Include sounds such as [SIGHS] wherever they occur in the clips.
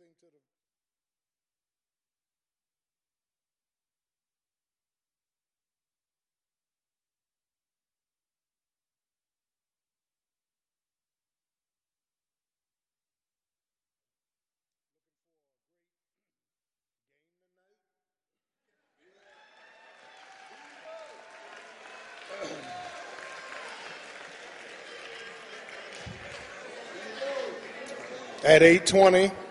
to the [CLEARS THROAT] at 820.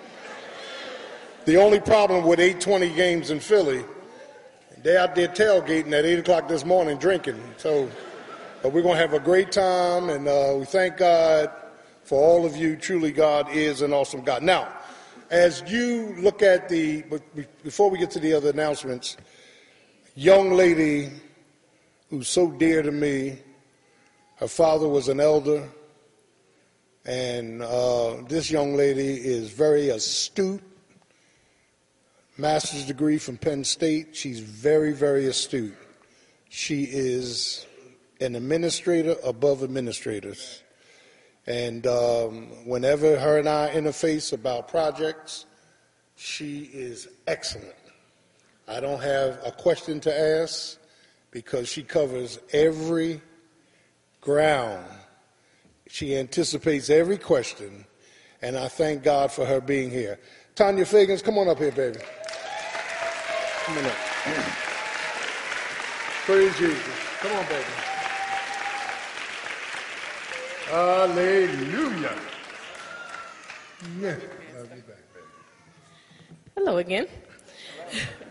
The only problem with 820 games in Philly, they out there tailgating at 8 o'clock this morning drinking. So, but we're going to have a great time, and uh, we thank God for all of you. Truly, God is an awesome God. Now, as you look at the, before we get to the other announcements, young lady who's so dear to me, her father was an elder and uh, this young lady is very astute, master's degree from Penn State. She's very, very astute. She is an administrator above administrators. And um, whenever her and I interface about projects, she is excellent. I don't have a question to ask because she covers every ground she anticipates every question, and I thank God for her being here. Tanya Fagans, come on up here, baby. Come on up. Praise Jesus. Come on, baby. Hallelujah. Yeah. Love you back, baby. Hello again.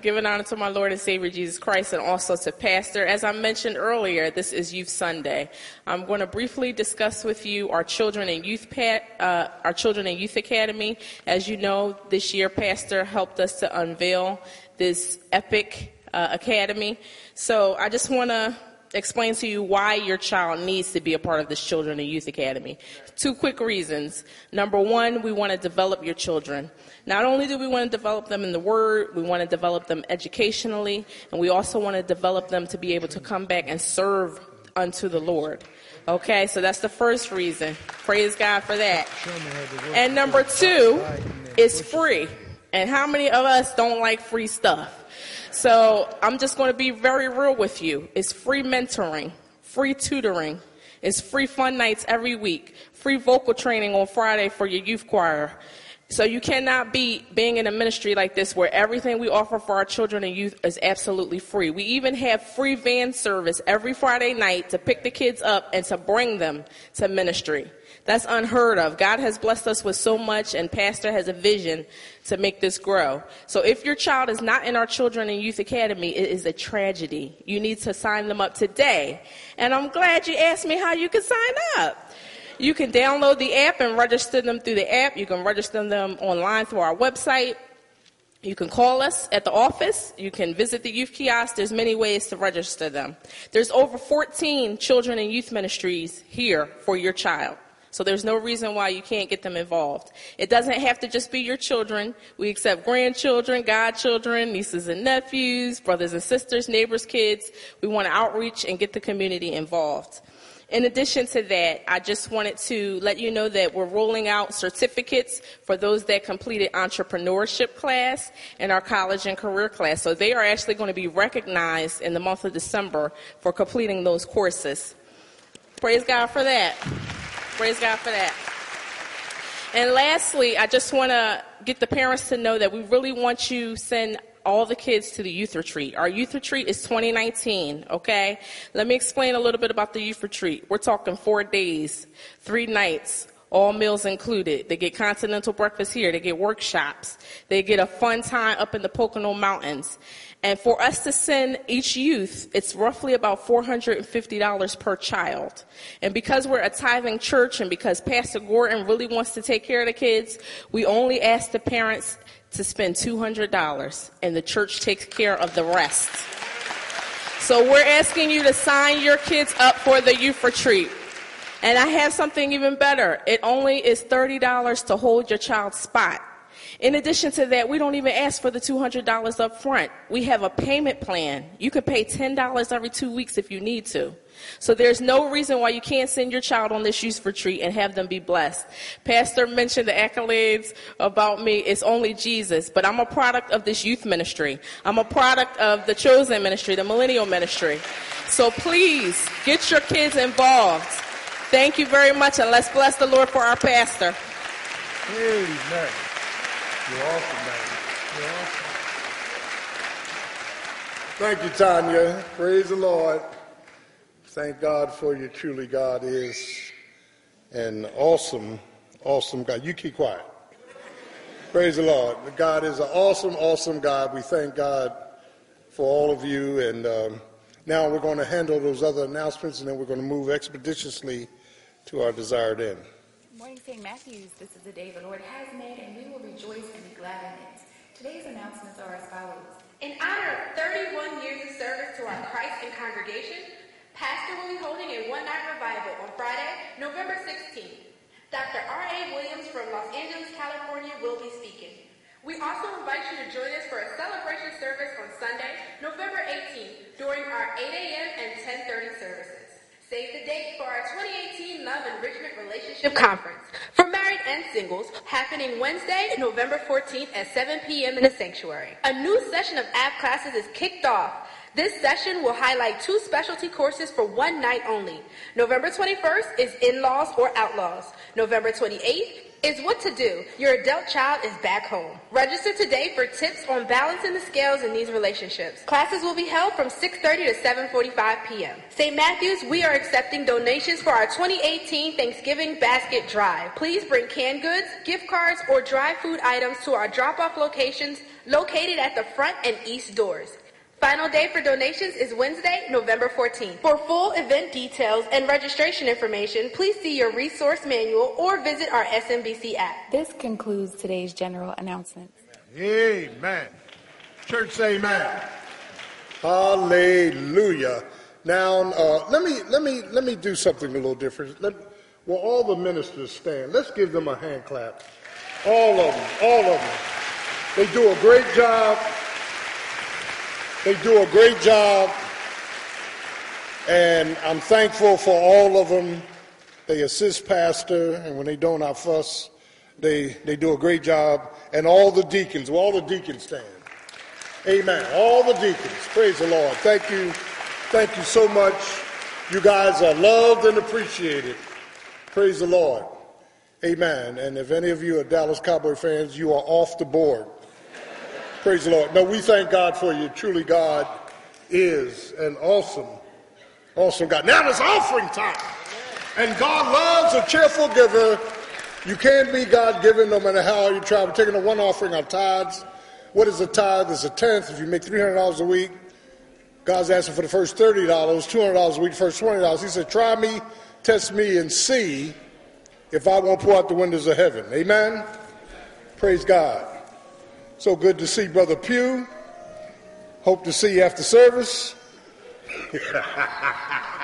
Giving honor to my Lord and Savior Jesus Christ and also to Pastor. As I mentioned earlier, this is Youth Sunday. I'm going to briefly discuss with you our children and youth pat, uh, our children and youth academy. As you know, this year Pastor helped us to unveil this epic uh, academy. So I just want to explain to you why your child needs to be a part of this Children and Youth Academy. Two quick reasons. Number one, we want to develop your children. Not only do we want to develop them in the Word, we want to develop them educationally, and we also want to develop them to be able to come back and serve unto the Lord. Okay, so that's the first reason. Praise God for that. And number two, it's free. And how many of us don't like free stuff? So I'm just going to be very real with you. It's free mentoring, free tutoring, it's free fun nights every week, free vocal training on Friday for your youth choir. So you cannot be being in a ministry like this where everything we offer for our children and youth is absolutely free. We even have free van service every Friday night to pick the kids up and to bring them to ministry. That's unheard of. God has blessed us with so much and pastor has a vision to make this grow. So if your child is not in our children and youth academy, it is a tragedy. You need to sign them up today. And I'm glad you asked me how you can sign up. You can download the app and register them through the app. You can register them online through our website. You can call us at the office. You can visit the youth kiosk. There's many ways to register them. There's over 14 children and youth ministries here for your child. So there's no reason why you can't get them involved. It doesn't have to just be your children. We accept grandchildren, godchildren, nieces and nephews, brothers and sisters, neighbors' kids. We want to outreach and get the community involved. In addition to that, I just wanted to let you know that we're rolling out certificates for those that completed entrepreneurship class and our college and career class. So they are actually going to be recognized in the month of December for completing those courses. Praise God for that. Praise God for that. And lastly, I just want to get the parents to know that we really want you send all the kids to the youth retreat. Our youth retreat is 2019, okay? Let me explain a little bit about the youth retreat. We're talking four days, three nights, all meals included. They get continental breakfast here. They get workshops. They get a fun time up in the Pocono Mountains. And for us to send each youth, it's roughly about $450 per child. And because we're a tithing church and because Pastor Gordon really wants to take care of the kids, we only ask the parents to spend $200 and the church takes care of the rest. So we're asking you to sign your kids up for the youth retreat. And I have something even better. It only is $30 to hold your child's spot. In addition to that, we don't even ask for the $200 up front. We have a payment plan. You can pay $10 every two weeks if you need to. So there's no reason why you can't send your child on this youth retreat and have them be blessed. Pastor mentioned the accolades about me. It's only Jesus, but I'm a product of this youth ministry. I'm a product of the chosen ministry, the millennial ministry. So please get your kids involved. Thank you very much, and let's bless the Lord for our pastor. Amen. You're awesome, man. You're awesome. Thank you, Tanya. Praise the Lord. Thank God for you. Truly, God is an awesome, awesome God. You keep quiet. Praise the Lord. God is an awesome, awesome God. We thank God for all of you. And um, now we're going to handle those other announcements, and then we're going to move expeditiously to our desired end. Morning, St. Matthews. This is the day the Lord has made, and we will rejoice and be glad in it. Today's announcements are as follows. In honor of 31 years of service to our Christ and congregation, Pastor will be holding a one-night revival on Friday, November 16th. Dr. R.A. Williams from Los Angeles, California will be speaking. We also invite you to join us for a celebration service on Sunday, November 18th, during our 8 a.m. and 10.30 services. Save the date for our 2018 Love Enrichment Relationship Conference for married and singles happening Wednesday, November 14th at 7 p.m. in the sanctuary. A new session of app classes is kicked off. This session will highlight two specialty courses for one night only. November 21st is In-Laws or Outlaws. November 28th is what to do. Your adult child is back home. Register today for tips on balancing the scales in these relationships. Classes will be held from 6.30 to 7.45 p.m. St. Matthews, we are accepting donations for our 2018 Thanksgiving Basket Drive. Please bring canned goods, gift cards, or dry food items to our drop-off locations located at the front and east doors. Final day for donations is Wednesday, November 14th. For full event details and registration information, please see your resource manual or visit our SMBC app. This concludes today's general announcements. Amen. Church say amen. Hallelujah. Now, uh, let me let me let me do something a little different. Let, will all the ministers stand? Let's give them a hand clap. All of them, all of them. They do a great job. They do a great job, and I'm thankful for all of them. They assist Pastor, and when they don't, I fuss. They, they do a great job. And all the deacons, will all the deacons stand? Amen. All the deacons. Praise the Lord. Thank you. Thank you so much. You guys are loved and appreciated. Praise the Lord. Amen. And if any of you are Dallas Cowboy fans, you are off the board. Praise the Lord. No, we thank God for you. Truly, God is an awesome, awesome God. Now it's offering time. And God loves a cheerful giver. You can't be God given no matter how you try. We're taking a one offering on tithes. What is a tithe? It's a tenth. If you make $300 a week, God's asking for the first $30, $200 a week, first $20. He said, try me, test me, and see if I won't pour out the windows of heaven. Amen? Praise God. So good to see Brother Pugh. Hope to see you after service. [LAUGHS]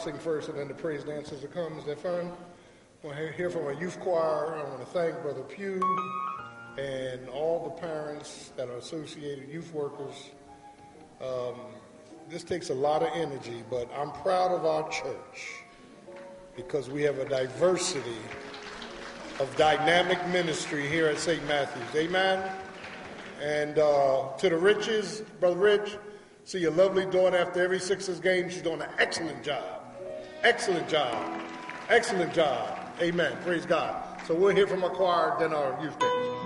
sing first and then the praise dancers to come. Is that fine? I want to hear from a youth choir. I want to thank Brother Pugh and all the parents that are associated, youth workers. Um, this takes a lot of energy, but I'm proud of our church because we have a diversity of dynamic ministry here at St. Matthew's. Amen. And uh, to the Riches, Brother Rich, see your lovely daughter after every Sixers game. She's doing an excellent job. Excellent job. Excellent job. Amen. Praise God. So we'll hear from our choir, then our youth dancers.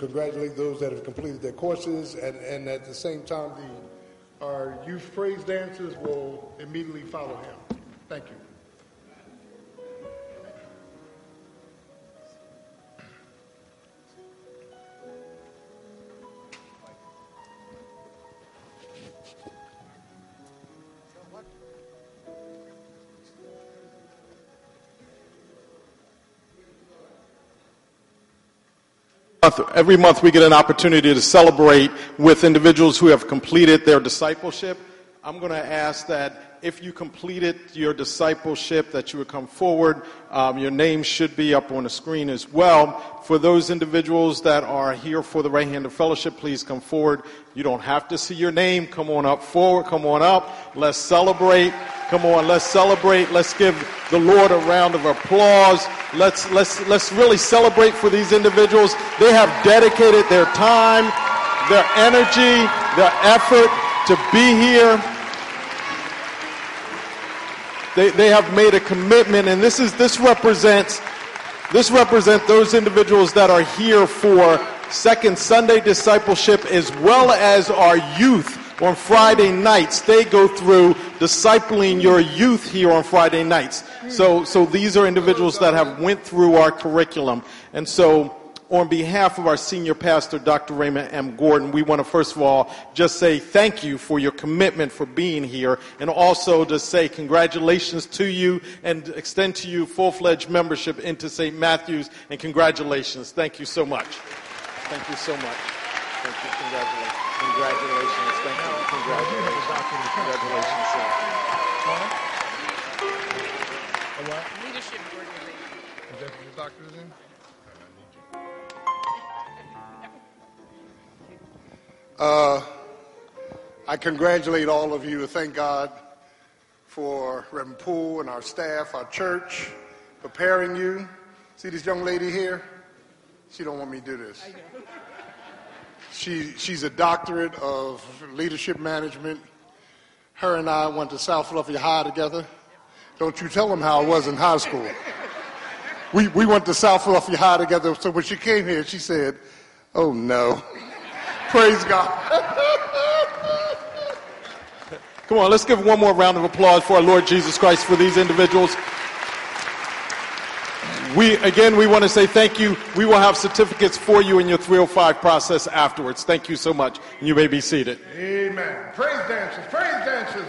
Congratulate those that have completed their courses. And, and at the same time, the, our youth praise dancers will immediately follow him. Thank you. Every month we get an opportunity to celebrate with individuals who have completed their discipleship. I'm going to ask that if you completed your discipleship, that you would come forward. Um, your name should be up on the screen as well. For those individuals that are here for the right hand of fellowship, please come forward. You don't have to see your name. Come on up forward. Come on up. Let's celebrate. Come on, let's celebrate. Let's give the Lord a round of applause. Let's, let's, let's really celebrate for these individuals. They have dedicated their time, their energy, their effort to be here. They, they have made a commitment, and this is this represents this represents those individuals that are here for Second Sunday discipleship as well as our youth on Friday nights. They go through discipling your youth here on Friday nights. So, so these are individuals that have went through our curriculum. And so on behalf of our senior pastor, Dr. Raymond M. Gordon, we want to first of all just say thank you for your commitment for being here and also to say congratulations to you and extend to you full-fledged membership into St. Matthew's and congratulations. Thank you so much. Thank you so much. Thank you. Congratulations. Congratulations. Uh, I congratulate all of you. Thank God for Reverend Poole and our staff, our church, preparing you. See this young lady here? She don't want me to do this. She, she's a doctorate of leadership management. Her and I went to South Philadelphia High together. Don't you tell them how I was in high school. We, we went to South Philadelphia High together. So when she came here, she said, oh no. Praise God. Come on, let's give one more round of applause for our Lord Jesus Christ for these individuals. We, again, we want to say thank you. We will have certificates for you in your 305 process afterwards. Thank you so much. And You may be seated. Amen. Praise dancers, praise dancers.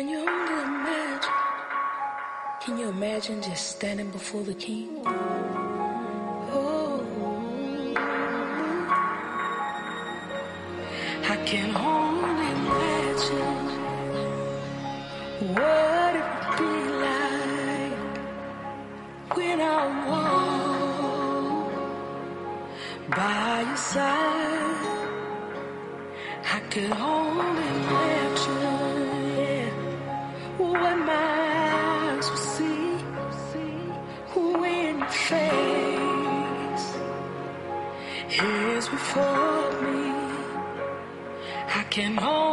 Can you only imagine? Can you imagine just standing before the king? Oh, I can only imagine what it would be like when I walk by your side. I could only I can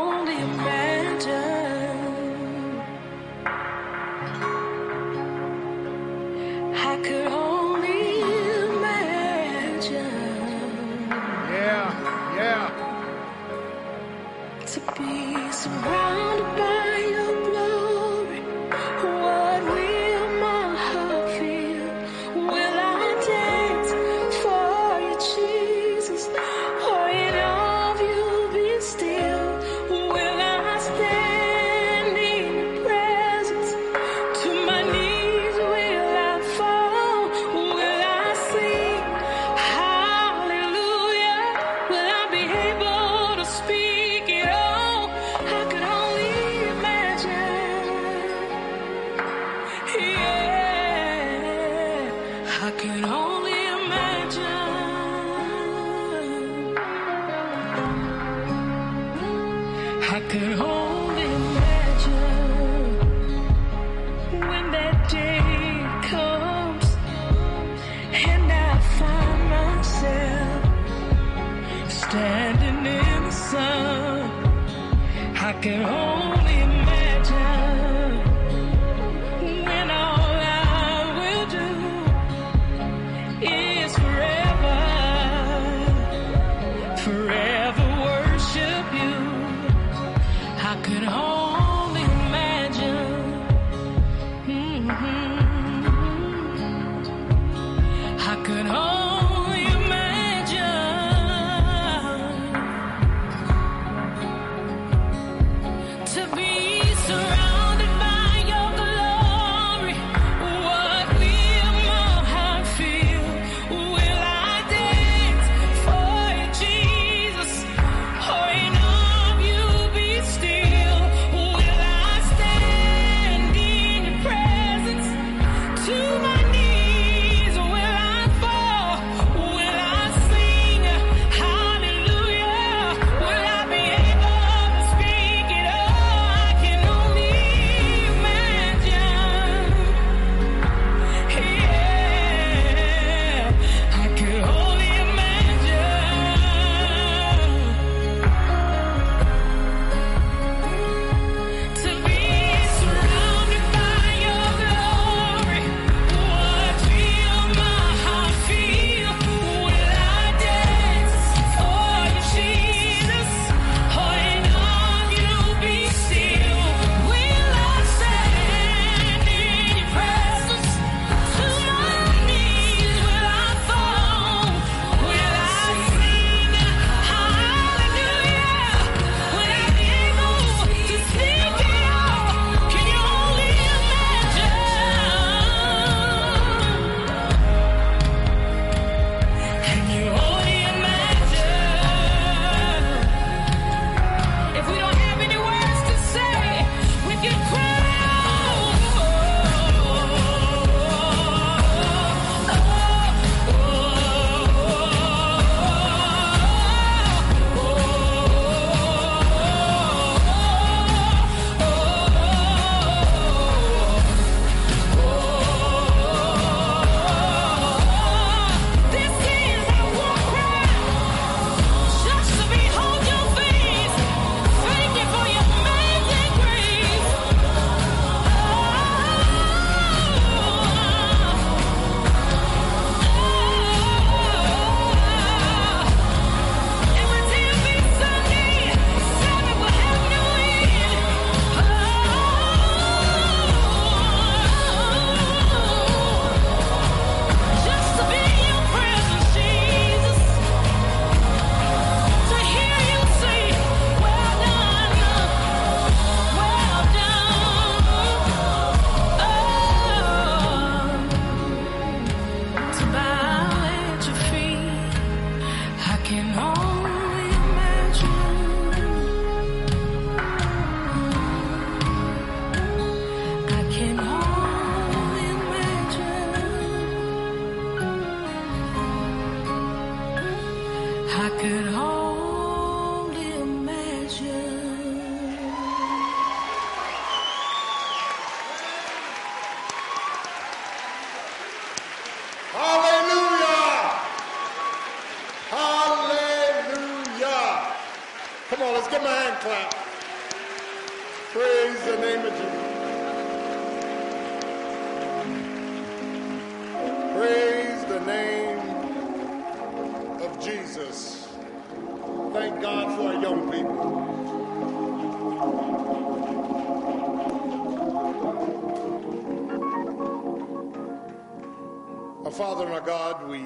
God, we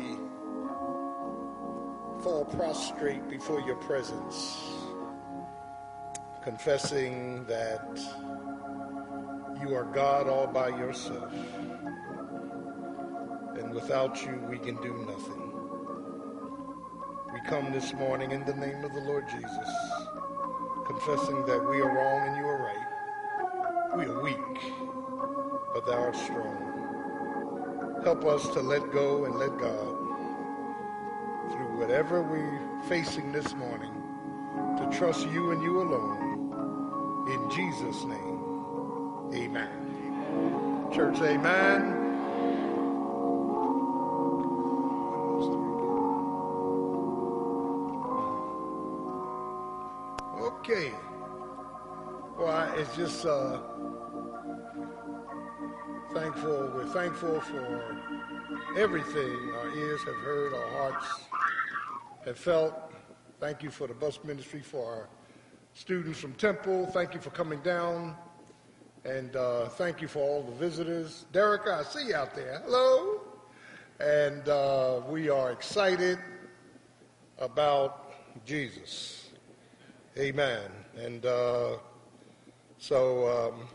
fall prostrate before your presence, confessing that you are God all by yourself, and without you we can do nothing. We come this morning in the name of the Lord Jesus, confessing that we are wrong and you are right. We are weak, but thou art strong. Help us to let go and let God through whatever we're facing this morning to trust you and you alone. In Jesus' name, amen. Church, amen. Okay. Well, it's just. Uh, thankful. We're thankful for everything our ears have heard, our hearts have felt. Thank you for the bus ministry, for our students from Temple. Thank you for coming down. And uh, thank you for all the visitors. Derek, I see you out there. Hello. And uh, we are excited about Jesus. Amen. And uh, so um,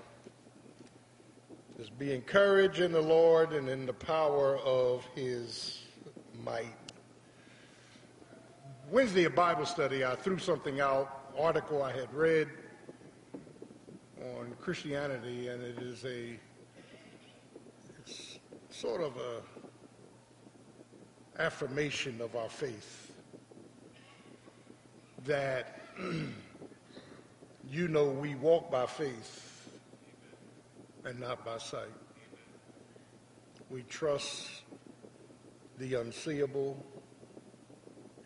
just be encouraged in the Lord and in the power of his might. Wednesday at Bible study, I threw something out, article I had read on Christianity, and it is a sort of a affirmation of our faith that [CLEARS THROAT] you know we walk by faith and not by sight. We trust the unseeable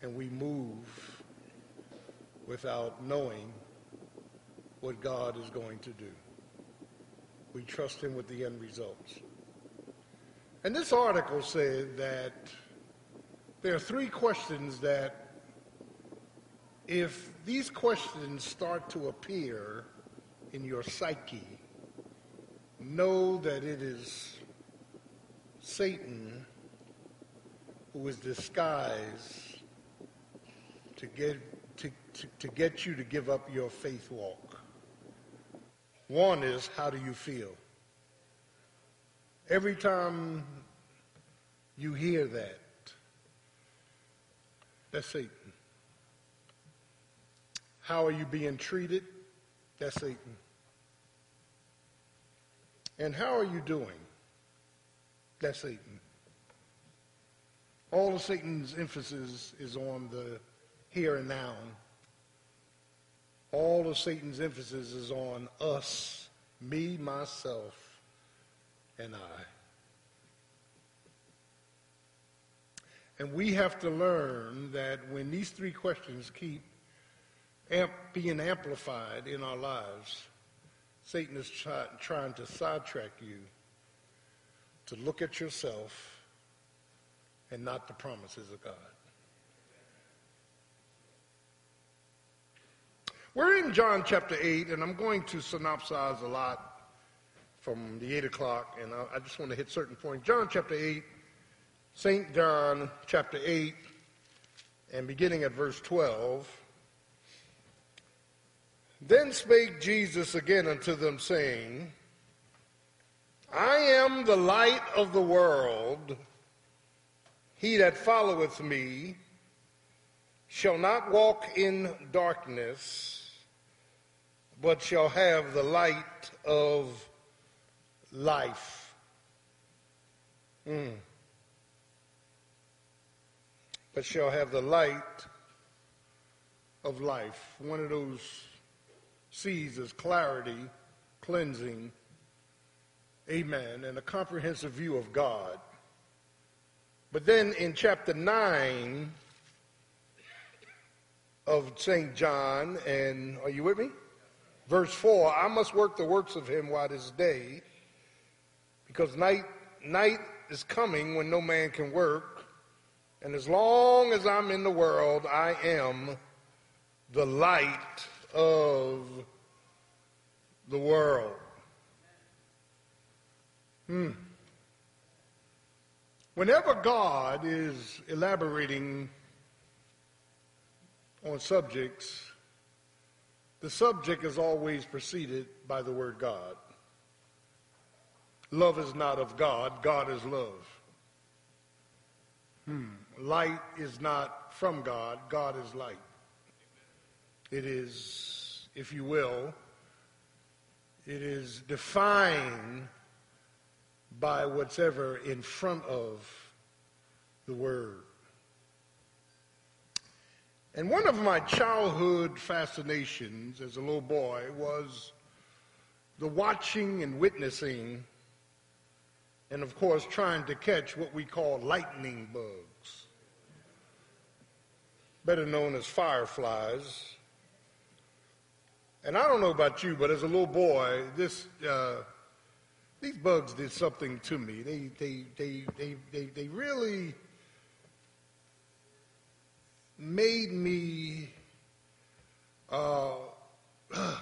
and we move without knowing what God is going to do. We trust him with the end results. And this article said that there are three questions that if these questions start to appear in your psyche, know that it is Satan who is disguised to get, to, to, to get you to give up your faith walk. One is, how do you feel? Every time you hear that, that's Satan. How are you being treated? That's Satan. And how are you doing? That's Satan. All of Satan's emphasis is on the here and now. All of Satan's emphasis is on us, me, myself, and I. And we have to learn that when these three questions keep amp- being amplified in our lives, Satan is try- trying to sidetrack you to look at yourself and not the promises of God. We're in John chapter 8, and I'm going to synopsize a lot from the 8 o'clock, and I, I just want to hit certain points. John chapter 8, St. John chapter 8, and beginning at verse 12. Then spake Jesus again unto them, saying, I am the light of the world. He that followeth me shall not walk in darkness, but shall have the light of life. Mm. But shall have the light of life. One of those sees as clarity, cleansing, amen, and a comprehensive view of God. But then in chapter 9 of St. John, and are you with me? Verse 4 I must work the works of him while it is day, because night, night is coming when no man can work. And as long as I'm in the world, I am the light of the world. Hmm. Whenever God is elaborating on subjects, the subject is always preceded by the word God. Love is not of God, God is love. Hmm. Light is not from God, God is light. It is, if you will, it is defined by what's ever in front of the word. And one of my childhood fascinations as a little boy was the watching and witnessing, and of course, trying to catch what we call lightning bugs, better known as fireflies. And I don't know about you, but as a little boy, this, uh, these bugs did something to me. They, they, they, they, they, they really made me uh, [CLEARS THROAT]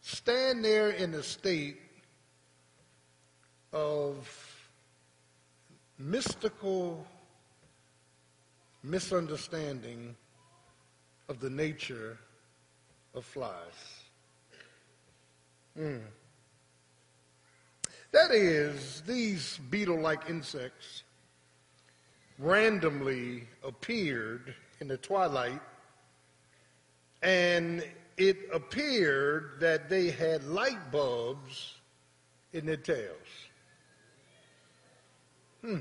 stand there in a state of mystical misunderstanding of the nature of flies. Mm. That is, these beetle like insects randomly appeared in the twilight, and it appeared that they had light bulbs in their tails. Hmm.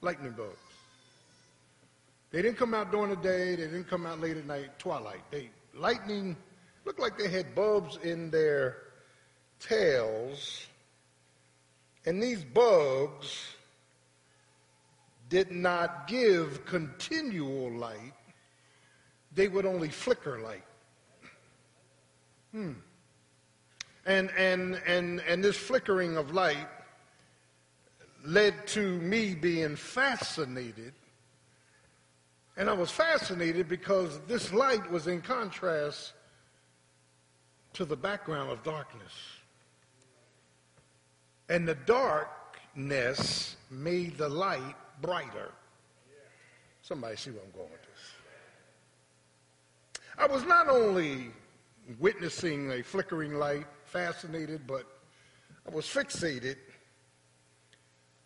Lightning bugs. They didn't come out during the day, they didn't come out late at night, twilight. They lightning looked like they had bulbs in their tails. And these bugs did not give continual light, they would only flicker light. Hmm. And, and, and, and this flickering of light led to me being fascinated. And I was fascinated because this light was in contrast to the background of darkness. And the darkness made the light brighter. Somebody see where I'm going with this. I was not only witnessing a flickering light, fascinated, but I was fixated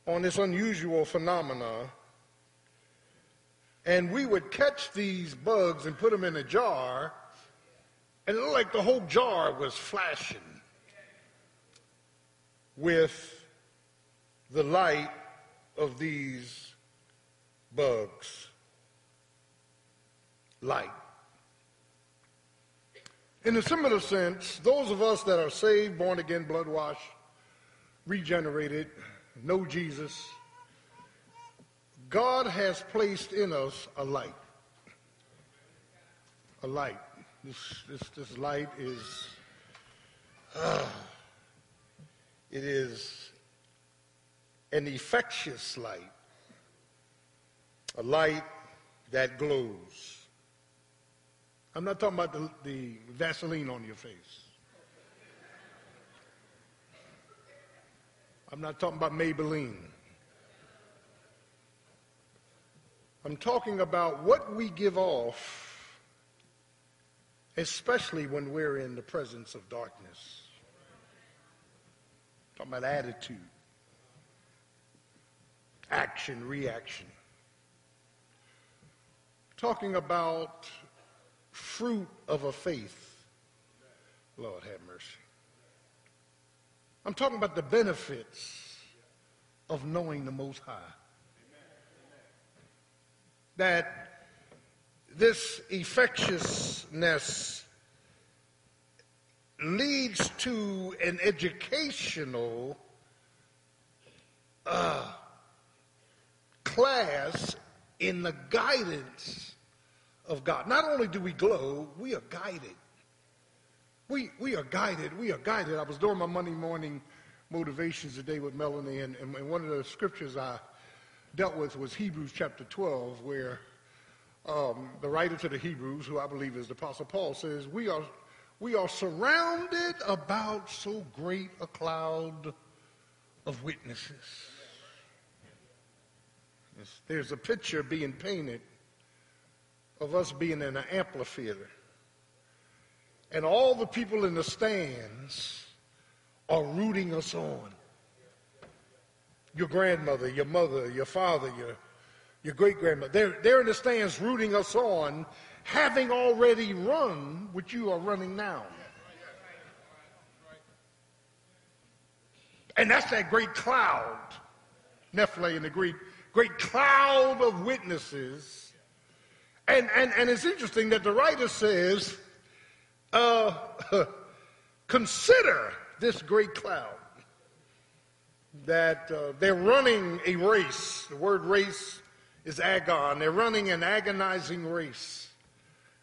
on this unusual phenomena. And we would catch these bugs and put them in a jar, and it looked like the whole jar was flashing with the light of these bugs. Light. In a similar sense, those of us that are saved, born again, blood washed, regenerated, know Jesus, God has placed in us a light. A light. This, this, this light is, uh, it is an infectious light, a light that glows. I'm not talking about the, the Vaseline on your face. I'm not talking about Maybelline. I'm talking about what we give off, especially when we're in the presence of darkness. I'm talking about attitude action, reaction. Talking about fruit of a faith. Lord have mercy. I'm talking about the benefits of knowing the Most High. That this infectiousness leads to an educational uh, class in the guidance of God. Not only do we glow, we are guided. We, we are guided. We are guided. I was doing my Monday morning motivations today with Melanie, and, and one of the scriptures I dealt with was Hebrews chapter 12, where um, the writer to the Hebrews, who I believe is the Apostle Paul, says, We are, we are surrounded about so great a cloud of witnesses. There's a picture being painted of us being in an amphitheater. And all the people in the stands are rooting us on. Your grandmother, your mother, your father, your, your great grandmother, they're, they're in the stands rooting us on, having already run what you are running now. And that's that great cloud, Nephilim in the Greek, great cloud of witnesses. And, and, and it's interesting that the writer says, uh, [LAUGHS] consider this great cloud that uh, they're running a race. The word race is agon. They're running an agonizing race.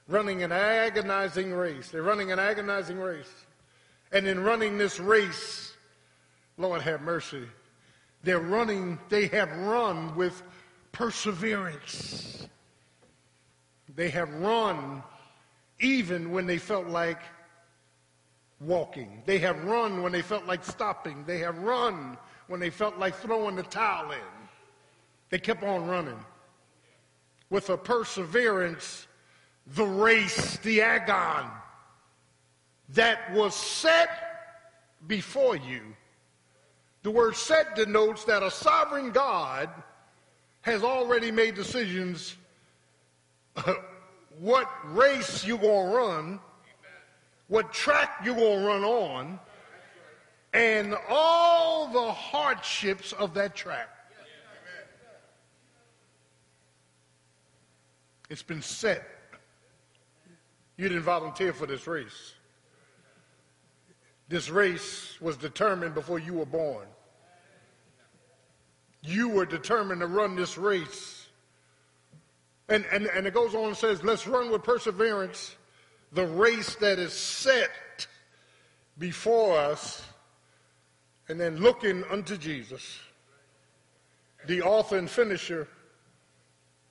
Running an agonizing race. They're running an agonizing race. And in running this race, Lord have mercy, they're running, they have run with perseverance. They have run even when they felt like walking. They have run when they felt like stopping. They have run when they felt like throwing the towel in. They kept on running. With a perseverance, the race, the agon that was set before you. The word set denotes that a sovereign God has already made decisions [LAUGHS] what race you're going to run, what track you're going to run on, and all the hardships of that track. It's been set. You didn't volunteer for this race. This race was determined before you were born. You were determined to run this race. And, and, and it goes on and says, let's run with perseverance the race that is set before us and then looking unto Jesus, the author and finisher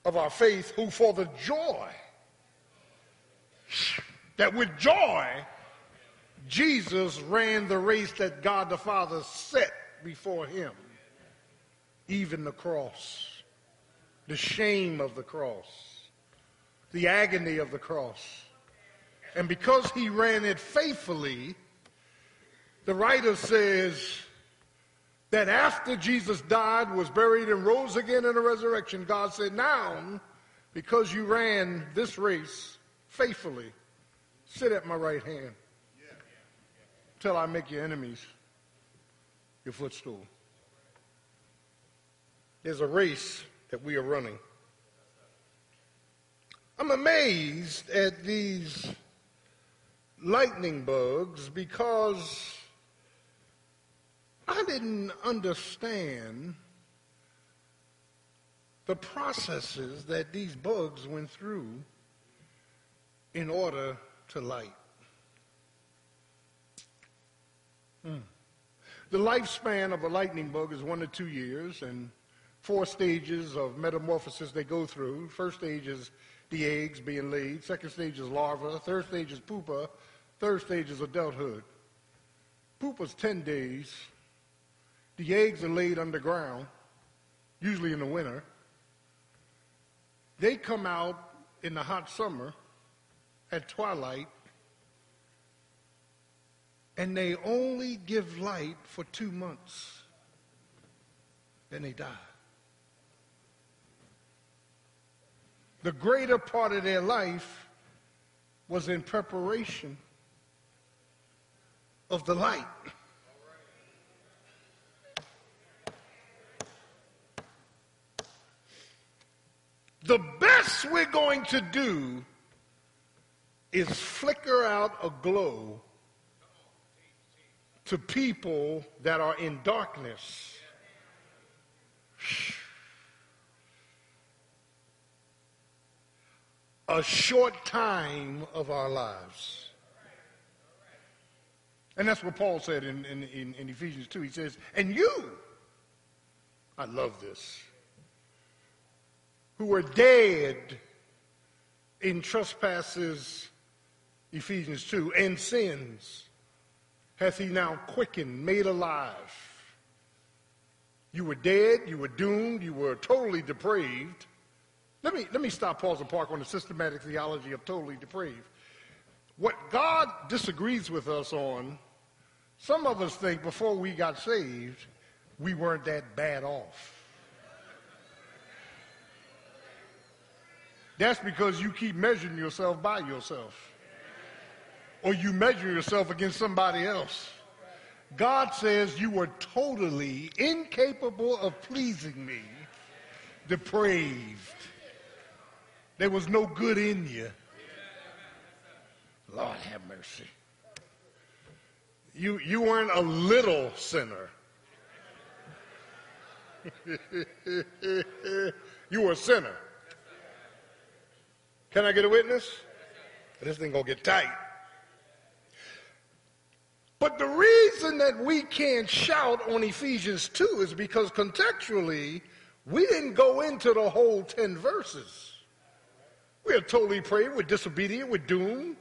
of our faith, who for the joy, that with joy, Jesus ran the race that God the Father set before him, even the cross, the shame of the cross, the agony of the cross. And because he ran it faithfully, the writer says, that after Jesus died, was buried, and rose again in the resurrection, God said, Now, because you ran this race faithfully, sit at my right hand till I make your enemies your footstool. There's a race that we are running. I'm amazed at these lightning bugs because I didn't understand the processes that these bugs went through in order to light. Mm. The lifespan of a lightning bug is one to two years, and four stages of metamorphosis they go through. First stage is the eggs being laid. Second stage is larva. Third stage is pupa. Third stage is adulthood. Pupa's 10 days. The eggs are laid underground, usually in the winter. They come out in the hot summer at twilight, and they only give light for two months. Then they die. The greater part of their life was in preparation of the light. The best we're going to do is flicker out a glow to people that are in darkness. A short time of our lives. And that's what Paul said in, in, in, Ephesians 2. He says, And you, I love this who were dead in trespasses, Ephesians 2, and sins, hath he now quickened, made alive. You were dead, you were doomed, you were totally depraved. Let me, let me stop, pause, and park on the systematic theology of totally depraved. What God disagrees with us on, some of us think before we got saved, we weren't that bad off. That's because you keep measuring yourself by yourself. Or you measure yourself against somebody else. God says you were totally incapable of pleasing me, depraved. There was no good in you. Lord have mercy. You, you weren't a little sinner. [LAUGHS] you were a sinner. Can I get a witness? This thing gonna get tight. But the reason that we can't shout on Ephesians 2 is because contextually, we didn't go into the whole 10 verses. We are totally praying, we're disobedient, we're doomed.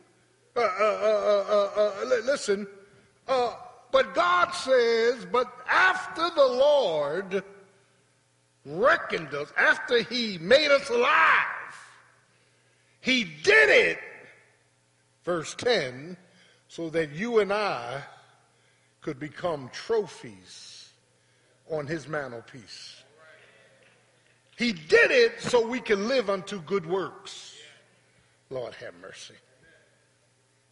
Uh, uh, uh, uh, uh listen, uh, but God says, but after the Lord reckoned us, after he made us alive, he did it, verse 10, so that you and I could become trophies on his mantelpiece. He did it so we can live unto good works. Lord have mercy.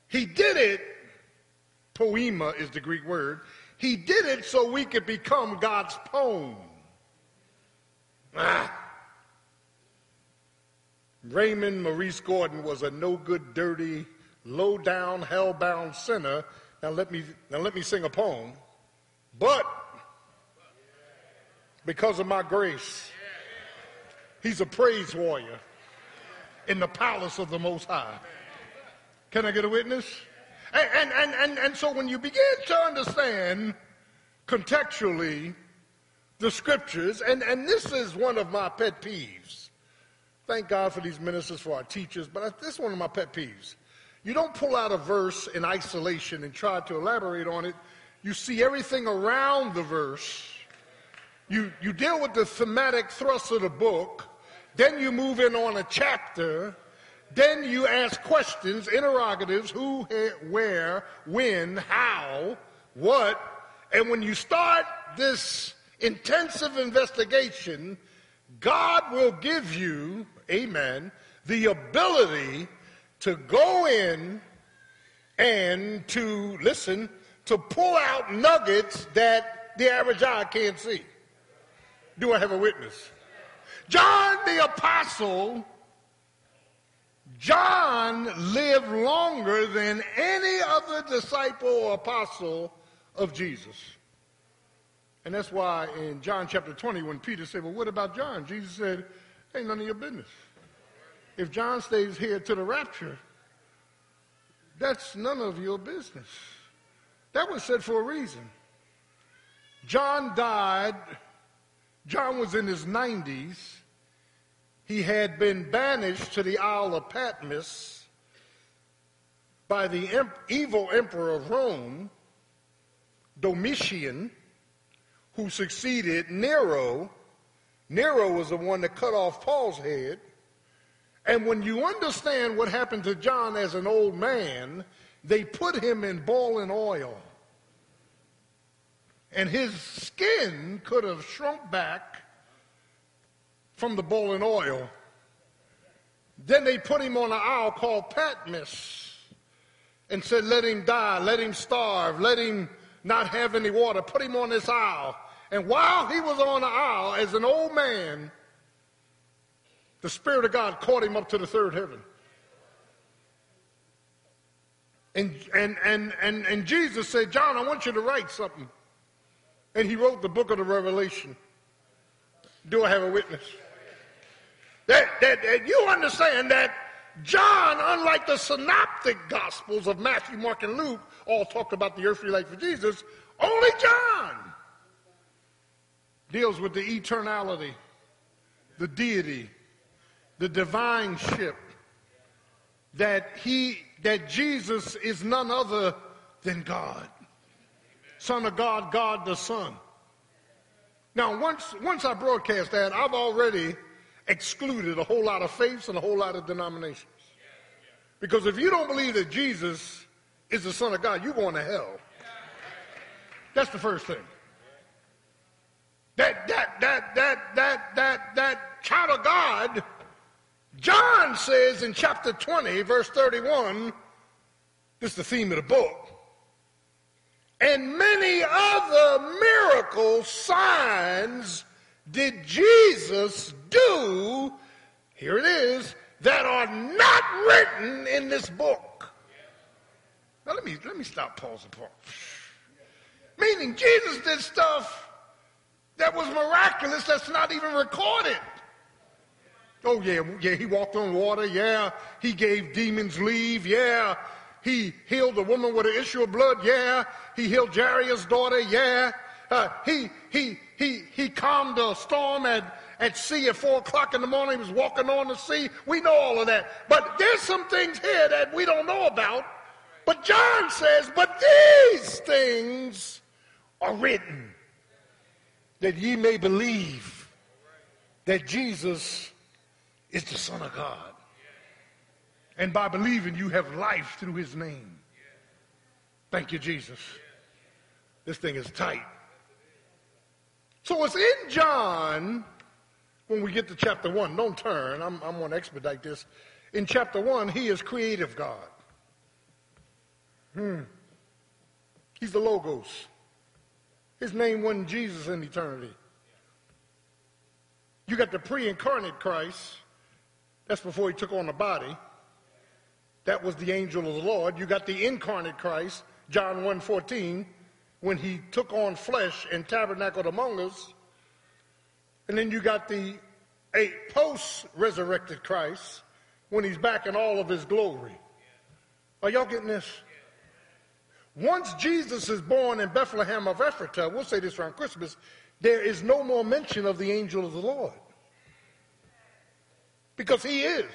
He did it, poema is the Greek word. He did it so we could become God's poem. Ah. Raymond Maurice Gordon was a no good, dirty, low down, hell bound sinner. Now let me now let me sing a poem. But because of my grace, he's a praise warrior in the palace of the Most High. Can I get a witness? And, and, and, and, so when you begin to understand contextually the scriptures, and, and this is one of my pet peeves. Thank God for these ministers, for our teachers, but this is one of my pet peeves. You don't pull out a verse in isolation and try to elaborate on it. You see everything around the verse. You, you deal with the thematic thrust of the book. Then you move in on a chapter. Then you ask questions, interrogatives who, where, when, how, what. And when you start this intensive investigation, God will give you, amen, the ability to go in and to, listen, to pull out nuggets that the average eye can't see. Do I have a witness? John the Apostle, John lived longer than any other disciple or apostle of Jesus. And that's why in John chapter 20, when Peter said, Well, what about John? Jesus said, Ain't none of your business if John stays here to the rapture, that's none of your business. That was said for a reason. John died, John was in his 90s. He had been banished to the Isle of Patmos by the evil emperor of Rome, Domitian, who succeeded Nero. Nero was the one that cut off Paul's head. And when you understand what happened to John as an old man, they put him in boiling oil. And his skin could have shrunk back from the boiling oil. Then they put him on an isle called Patmos and said, Let him die, let him starve, let him not have any water. Put him on this isle. And while he was on the isle, as an old man, the Spirit of God caught him up to the third heaven. And, and, and, and, and Jesus said, John, I want you to write something. And he wrote the book of the Revelation. Do I have a witness? That, that, that you understand that John, unlike the synoptic gospels of Matthew, Mark, and Luke, all talked about the earthly life of Jesus, only John deals with the eternality, the deity, the divine ship that he that Jesus is none other than God. Son of God, God the Son. Now, once, once I broadcast that, I've already excluded a whole lot of faiths and a whole lot of denominations. Because if you don't believe that Jesus is the Son of God, you're going to hell. That's the first thing. That, that, that, that, that, that, that child of God John says in chapter 20, verse 31, this is the theme of the book, and many other miracle signs did Jesus do, here it is, that are not written in this book. Now let me let me stop, pause and pause. Meaning Jesus did stuff that was miraculous that's not even recorded. Oh, yeah, yeah, he walked on water. Yeah, he gave demons leave. Yeah, he healed the woman with an issue of blood. Yeah, he healed Jairus' daughter. Yeah, uh, he, he, he, he calmed the storm at, at sea at four o'clock in the morning. He was walking on the sea. We know all of that. But there's some things here that we don't know about. But John says, but these things are written that ye may believe that Jesus is the Son of God. And by believing, you have life through his name. Thank you, Jesus. This thing is tight. So it's in John when we get to chapter 1. Don't turn. I'm, I'm going to expedite this. In chapter 1, he is creative God. Hmm. He's the Logos. His name wasn't Jesus in eternity. You got the pre incarnate Christ. That's before he took on the body. That was the angel of the Lord. You got the incarnate Christ, John 1 14, when he took on flesh and tabernacled among us. And then you got the a post resurrected Christ when he's back in all of his glory. Are y'all getting this? Once Jesus is born in Bethlehem of Ephratah, we'll say this around Christmas, there is no more mention of the angel of the Lord. Because he is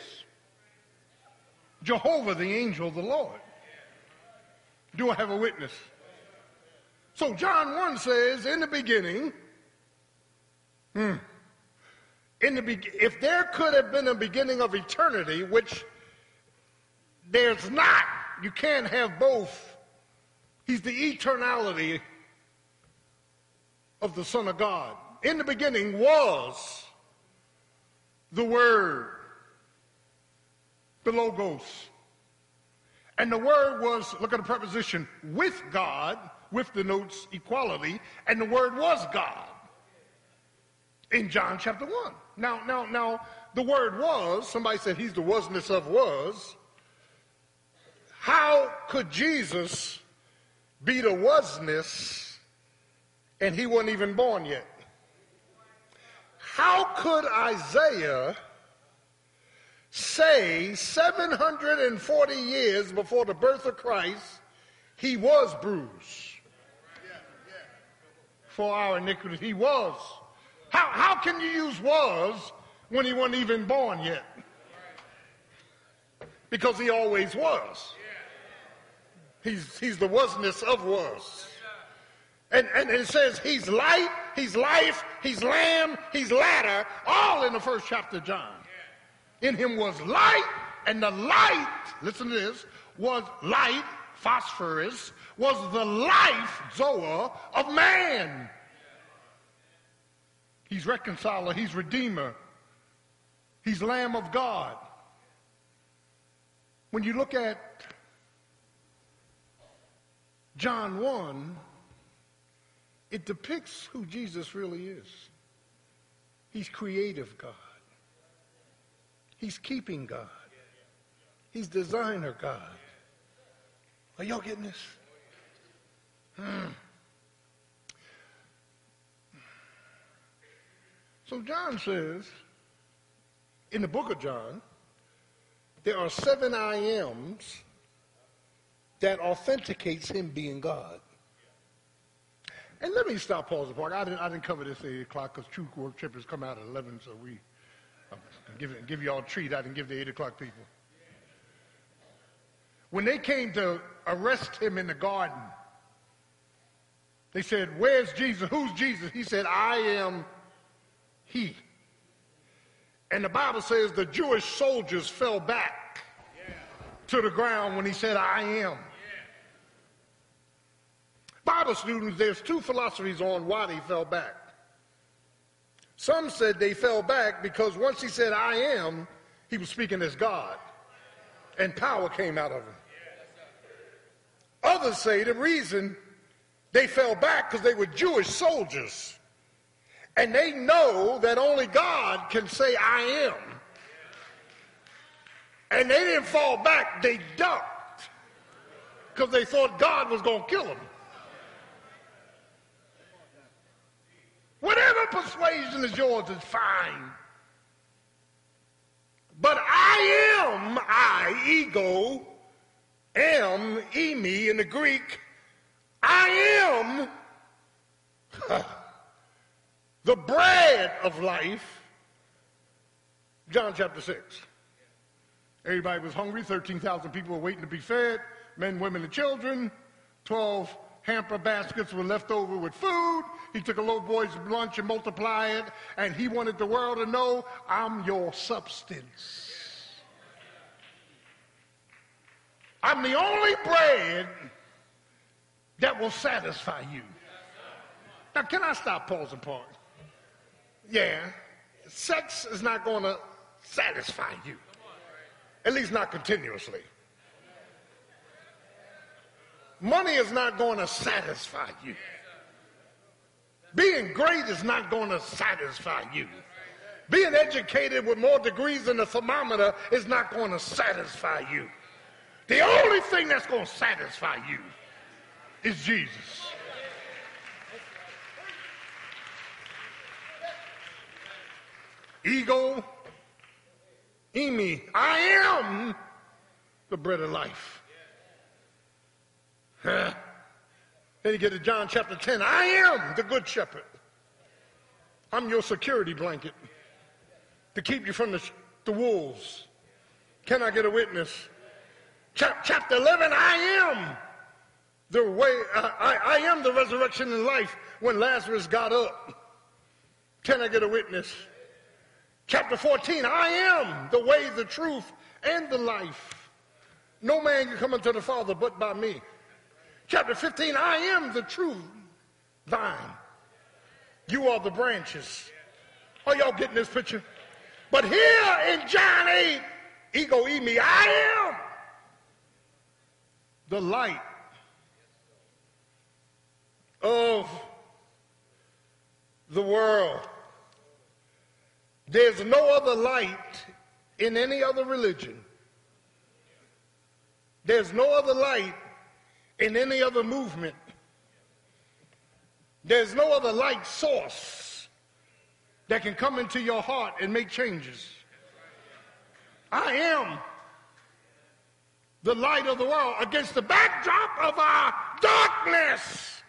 Jehovah, the angel of the Lord. Do I have a witness? So John 1 says, in the beginning, hmm, in the be- if there could have been a beginning of eternity, which there's not, you can't have both He's the eternality of the Son of God. In the beginning was the Word, the Logos. And the Word was, look at the preposition, with God, with the notes equality, and the Word was God. In John chapter 1. Now, now, now, the Word was, somebody said he's the wasness of was. How could Jesus be the wasness and he wasn't even born yet. How could Isaiah say 740 years before the birth of Christ he was bruised for our iniquity? He was. How, how can you use was when he wasn't even born yet? Because he always was. He's, he's the wasness of was. And, and it says he's light, he's life, he's lamb, he's ladder, all in the first chapter of John. In him was light, and the light, listen to this, was light, phosphorus, was the life, Zoa, of man. He's reconciler, he's redeemer, he's Lamb of God. When you look at John 1, it depicts who Jesus really is. He's creative God. He's keeping God. He's designer God. Are y'all getting this? Hmm. So John says, in the book of John, there are seven I ams that authenticates him being God. And let me stop, pause the park. I didn't, I didn't cover this at 8 o'clock because true worshipers come out at 11, so we uh, give, give you all a treat I didn't give the 8 o'clock people. When they came to arrest him in the garden, they said, Where's Jesus? Who's Jesus? He said, I am he. And the Bible says the Jewish soldiers fell back to the ground when he said, I am. Bible students, there's two philosophies on why they fell back. Some said they fell back because once he said, I am, he was speaking as God, and power came out of him. Others say the reason they fell back because they were Jewish soldiers, and they know that only God can say, I am. And they didn't fall back, they ducked because they thought God was going to kill them. Persuasion is yours is fine. But I am, I, ego, am, eimi in the Greek, I am [LAUGHS] the bread of life. John chapter 6. Everybody was hungry. 13,000 people were waiting to be fed men, women, and children. 12 hamper baskets were left over with food. He took a little boy's lunch and multiplied it, and he wanted the world to know, I'm your substance. I'm the only bread that will satisfy you. Now, can I stop, pause, and part? Yeah, sex is not going to satisfy you, at least not continuously. Money is not going to satisfy you. Being great is not going to satisfy you. Being educated with more degrees than a thermometer is not going to satisfy you. The only thing that's going to satisfy you is Jesus. Ego, eimi, I am the bread of life. Then you get to John chapter 10. I am the good shepherd. I'm your security blanket to keep you from the, the wolves. Can I get a witness? Chap, chapter 11, I am the way, uh, I, I am the resurrection and life when Lazarus got up. Can I get a witness? Chapter 14, I am the way, the truth, and the life. No man can come unto the Father but by me. Chapter 15, I am the true vine. You are the branches. Are y'all getting this picture? But here in John 8, ego e me, I am the light of the world. There's no other light in any other religion. There's no other light in any other movement. There's no other light source that can come into your heart and make changes. I am the light of the world against the backdrop of our darkness.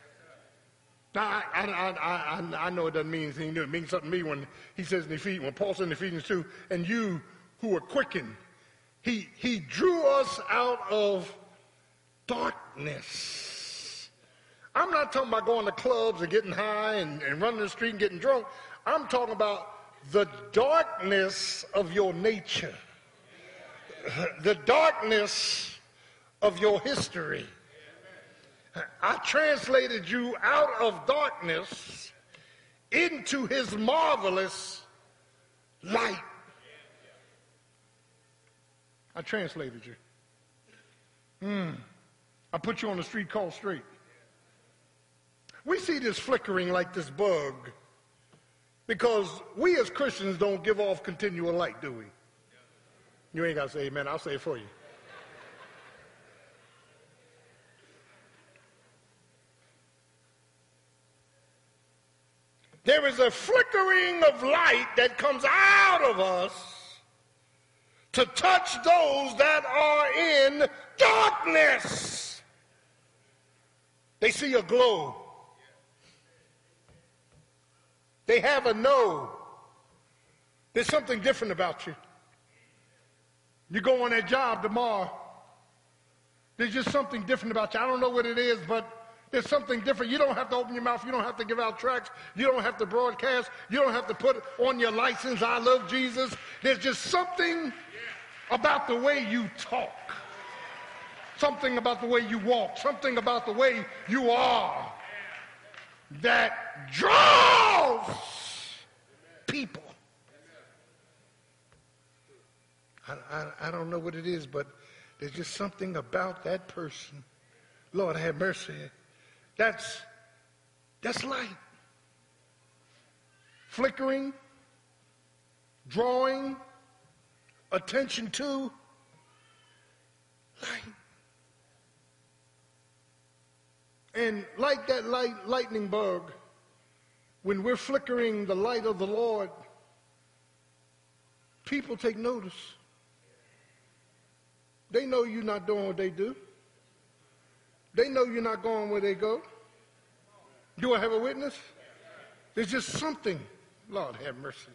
Now, I, I, I, I, know it doesn't mean anything new. It means something to me when he says in Ephesians, when Paul says in Ephesians 2, and you who are quickened, he, he drew us out of darkness. I'm not talking about going to clubs and getting high and, and running the street and getting drunk. I'm talking about the darkness of your nature, the darkness of your history. I translated you out of darkness into his marvelous light. I translated you. Hmm. I put you on the street called straight. We see this flickering like this bug because we as Christians don't give off continual light, do we? You ain't got to say amen. I'll say it for you. There is a flickering of light that comes out of us to touch those that are in darkness. They see a glow. They have a no. There's something different about you. You go on that job tomorrow. There's just something different about you. I don't know what it is, but there's something different. You don't have to open your mouth. You don't have to give out tracts. You don't have to broadcast. You don't have to put on your license, I love Jesus. There's just something about the way you talk something about the way you walk, something about the way you are that draws people. I, I, I, don't know what it is, but there's just something about that person. Lord, have mercy. That's, that's light. Flickering, drawing attention to light. And like that light, lightning bug, when we're flickering the light of the Lord, people take notice. They know you're not doing what they do. They know you're not going where they go. Do I have a witness? There's just something. Lord have mercy.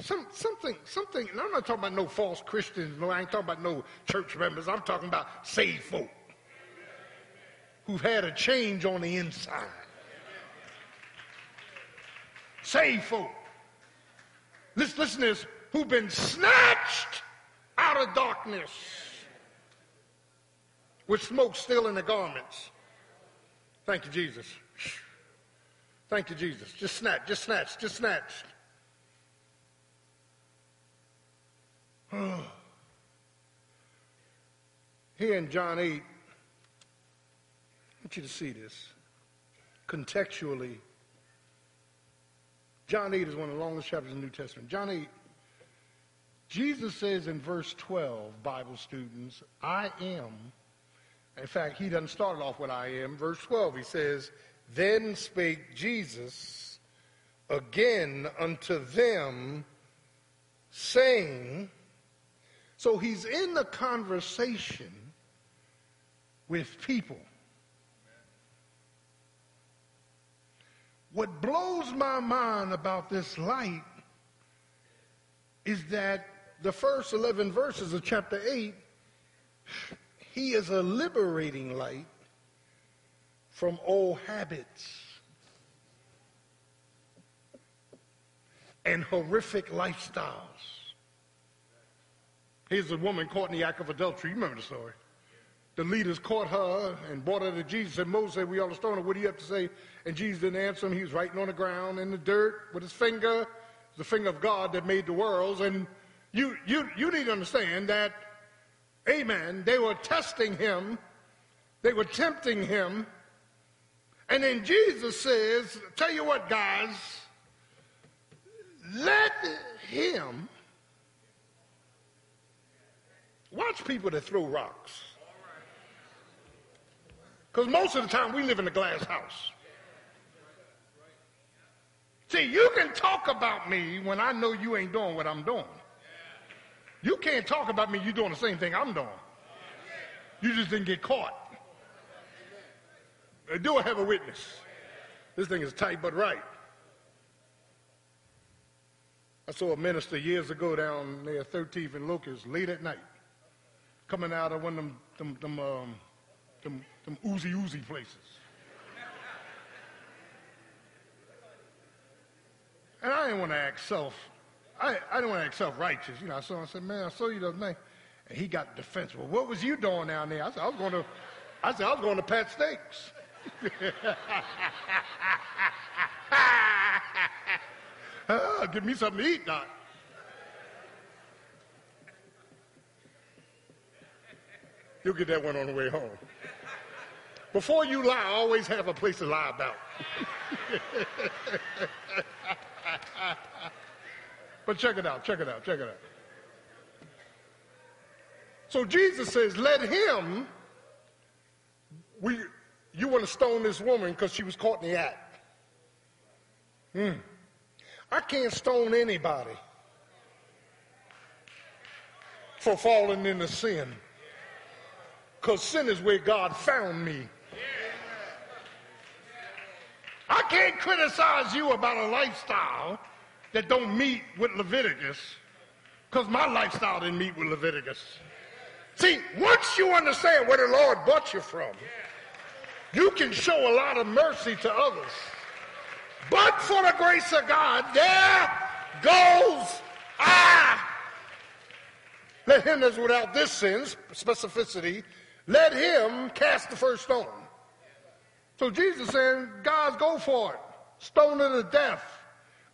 Some, something, something, and I'm not talking about no false Christians, no, I ain't talking about no church members. I'm talking about saved folk who've had a change on the inside. Saved folk. Listen, listen to this, who've been snatched out of darkness with smoke still in their garments. Thank you, Jesus. Thank you, Jesus. Just snatch, just snatch, just snatch. [SIGHS] Here in John 8, I want you to see this contextually. John 8 is one of the longest chapters in the New Testament. John 8, Jesus says in verse 12, Bible students, I am. In fact, he doesn't start it off with I am. Verse 12, he says, Then spake Jesus again unto them, saying, so he's in the conversation with people. What blows my mind about this light is that the first 11 verses of chapter 8, he is a liberating light from old habits and horrific lifestyles. Here's a woman caught in the act of adultery. You remember the story. The leaders caught her and brought her to Jesus. And Moses said, We ought to stone her. What do you have to say? And Jesus didn't answer him. He was writing on the ground in the dirt with his finger, the finger of God that made the worlds. And you, you, you need to understand that, amen, they were testing him, they were tempting him. And then Jesus says, Tell you what, guys, let him Watch people that throw rocks. Because most of the time we live in a glass house. See, you can talk about me when I know you ain't doing what I'm doing. You can't talk about me, you're doing the same thing I'm doing. You just didn't get caught. Do I have a witness? This thing is tight but right. I saw a minister years ago down near 13th and Locust late at night coming out of one of them, them, them, um, them, them oozy oozy places. And I didn't want to act self, I, I didn't want to act self-righteous. You know, I saw I said, man, I saw you the other night. And he got defensive. Well, what was you doing down there? I said, I was going to, I said, I was going to Pat's Steaks. [LAUGHS] give me something to eat, Doc. You'll get that one on the way home. Before you lie, always have a place to lie about. [LAUGHS] [LAUGHS] but check it out, check it out, check it out. So Jesus says, let him, we, you want to stone this woman because she was caught in the act. Hmm. I can't stone anybody for falling into sin. Because sin is where God found me. I can't criticize you about a lifestyle that don't meet with Leviticus because my lifestyle didn't meet with Leviticus. See, once you understand where the Lord brought you from, you can show a lot of mercy to others. But for the grace of God, there goes I. Let him that's without this sin, specificity, let him cast the first stone. So Jesus saying, guys, go for it. Stone her to death.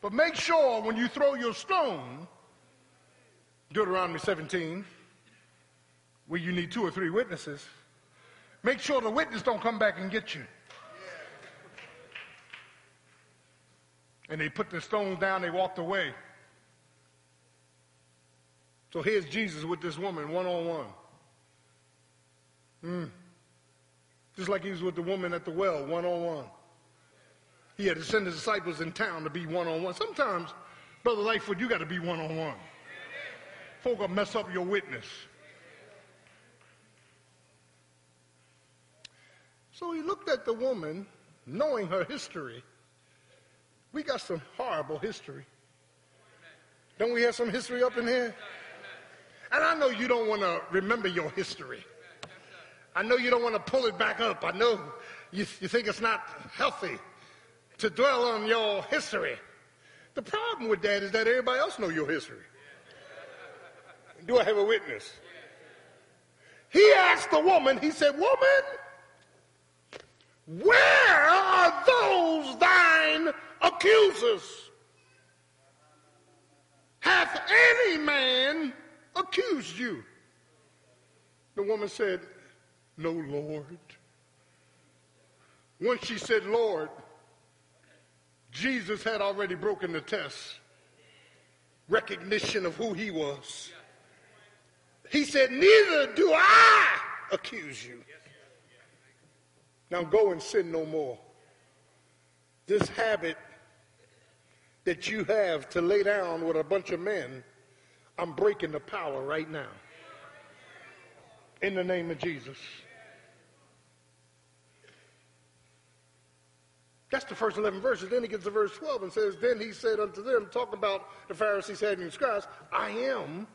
But make sure when you throw your stone, Deuteronomy 17, where you need two or three witnesses, make sure the witness don't come back and get you. And they put the stones down, they walked away. So here's Jesus with this woman one on one. Just like he was with the woman at the well, one on one. He had to send his disciples in town to be one on one. Sometimes, Brother Lightfoot, you got to be one on one. Folk will mess up your witness. So he looked at the woman, knowing her history. We got some horrible history. Don't we have some history up in here? And I know you don't want to remember your history. I know you don't want to pull it back up. I know you, you think it's not healthy to dwell on your history. The problem with that is that everybody else know your history. Do I have a witness? He asked the woman, he said, Woman, where are those thine accusers? Hath any man accused you? The woman said, No, Lord. Once she said, Lord, Jesus had already broken the test. Recognition of who he was. He said, Neither do I accuse you. Now go and sin no more. This habit that you have to lay down with a bunch of men, I'm breaking the power right now. In the name of Jesus. That's the first 11 verses. Then he gets to verse 12 and says, Then he said unto them, talking about the Pharisees having scribes, I am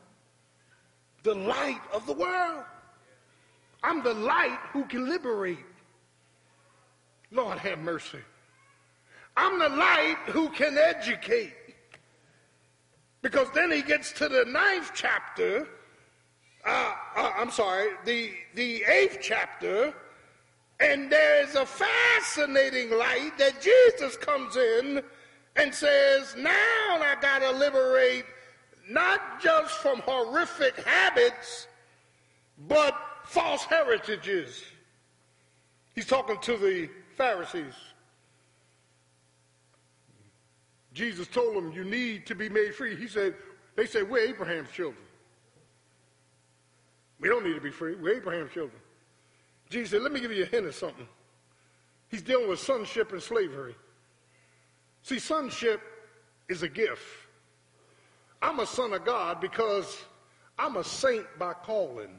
the light of the world. I'm the light who can liberate. Lord have mercy. I'm the light who can educate. Because then he gets to the ninth chapter, uh, uh, I'm sorry, the, the eighth chapter, and there's a fascinating light that Jesus comes in and says, Now I got to liberate not just from horrific habits, but false heritages. He's talking to the Pharisees. Jesus told them, You need to be made free. He said, They said, We're Abraham's children. We don't need to be free. We're Abraham's children. Jesus said, Let me give you a hint of something. He's dealing with sonship and slavery. See, sonship is a gift. I'm a son of God because I'm a saint by calling.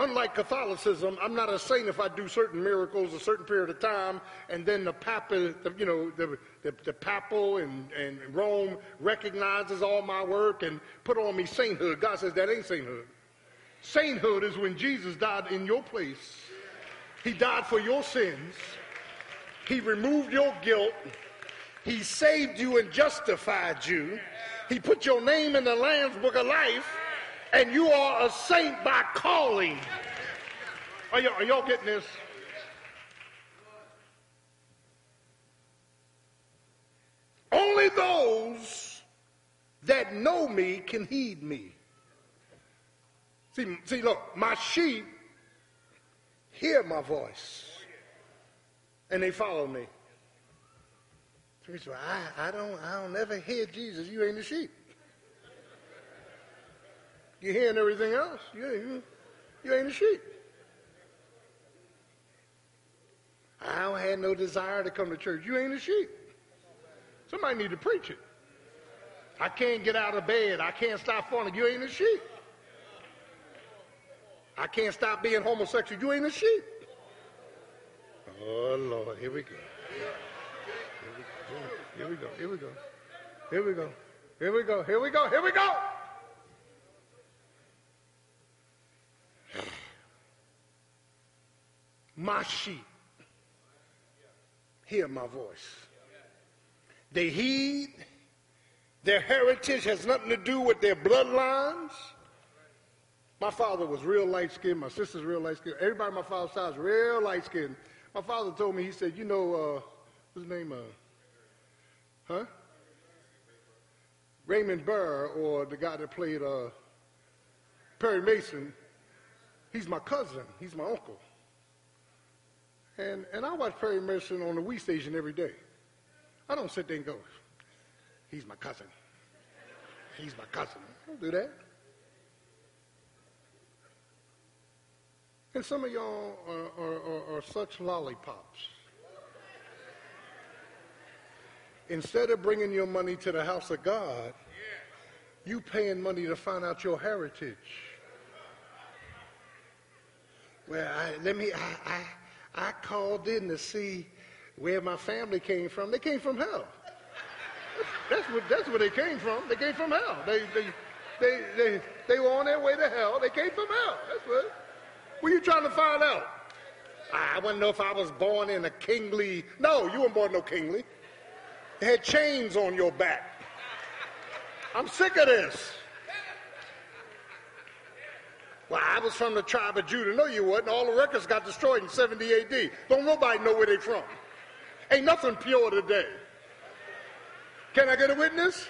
Unlike Catholicism, I'm not a saint if I do certain miracles a certain period of time, and then the papa, the, you know, the, the, the papal and, and Rome recognizes all my work and put on me sainthood. God says that ain't sainthood. Sainthood is when Jesus died in your place. He died for your sins. He removed your guilt. He saved you and justified you. He put your name in the Lamb's Book of Life, and you are a saint by calling. Are, y- are y'all getting this? Only those that know me can heed me. See, see, look, my sheep hear my voice and they follow me. So I, I don't I don't never hear Jesus. You ain't a sheep. You're hearing everything else. You, you, you ain't a sheep. I don't have no desire to come to church. You ain't a sheep. Somebody need to preach it. I can't get out of bed. I can't stop fornicating. You ain't a sheep. I can't stop being homosexual. You ain't a sheep. Oh, Lord. Here we go. Here we go. Here we go. Here we go. Here we go. Here we go. Here we go. [SIGHS] My sheep hear my voice. They heed. Their heritage has nothing to do with their bloodlines. My father was real light skinned. My sister's real light skinned. Everybody on my father's side is real light skinned. My father told me, he said, you know, uh, what's his name? Uh, huh? Raymond Burr, or the guy that played uh, Perry Mason, he's my cousin. He's my uncle. And, and I watch Perry Mason on the Wii station every day. I don't sit there and go, he's my cousin. He's my cousin. I don't do that. And some of y'all are, are, are, are such lollipops. instead of bringing your money to the house of God, you paying money to find out your heritage. Well, I, let me, I, I, I called in to see where my family came from. They came from hell. That's what, that's where they came from. They came from hell. They, they, they, they, they were on their way to hell. They came from hell. That's what. What are you trying to find out? I to know if I was born in a kingly. No, you weren't born no kingly. They had chains on your back. I'm sick of this. Well, I was from the tribe of Judah. No, you wasn't. All the records got destroyed in 70 AD. Don't nobody know where they from. Ain't nothing pure today. Can I get a witness?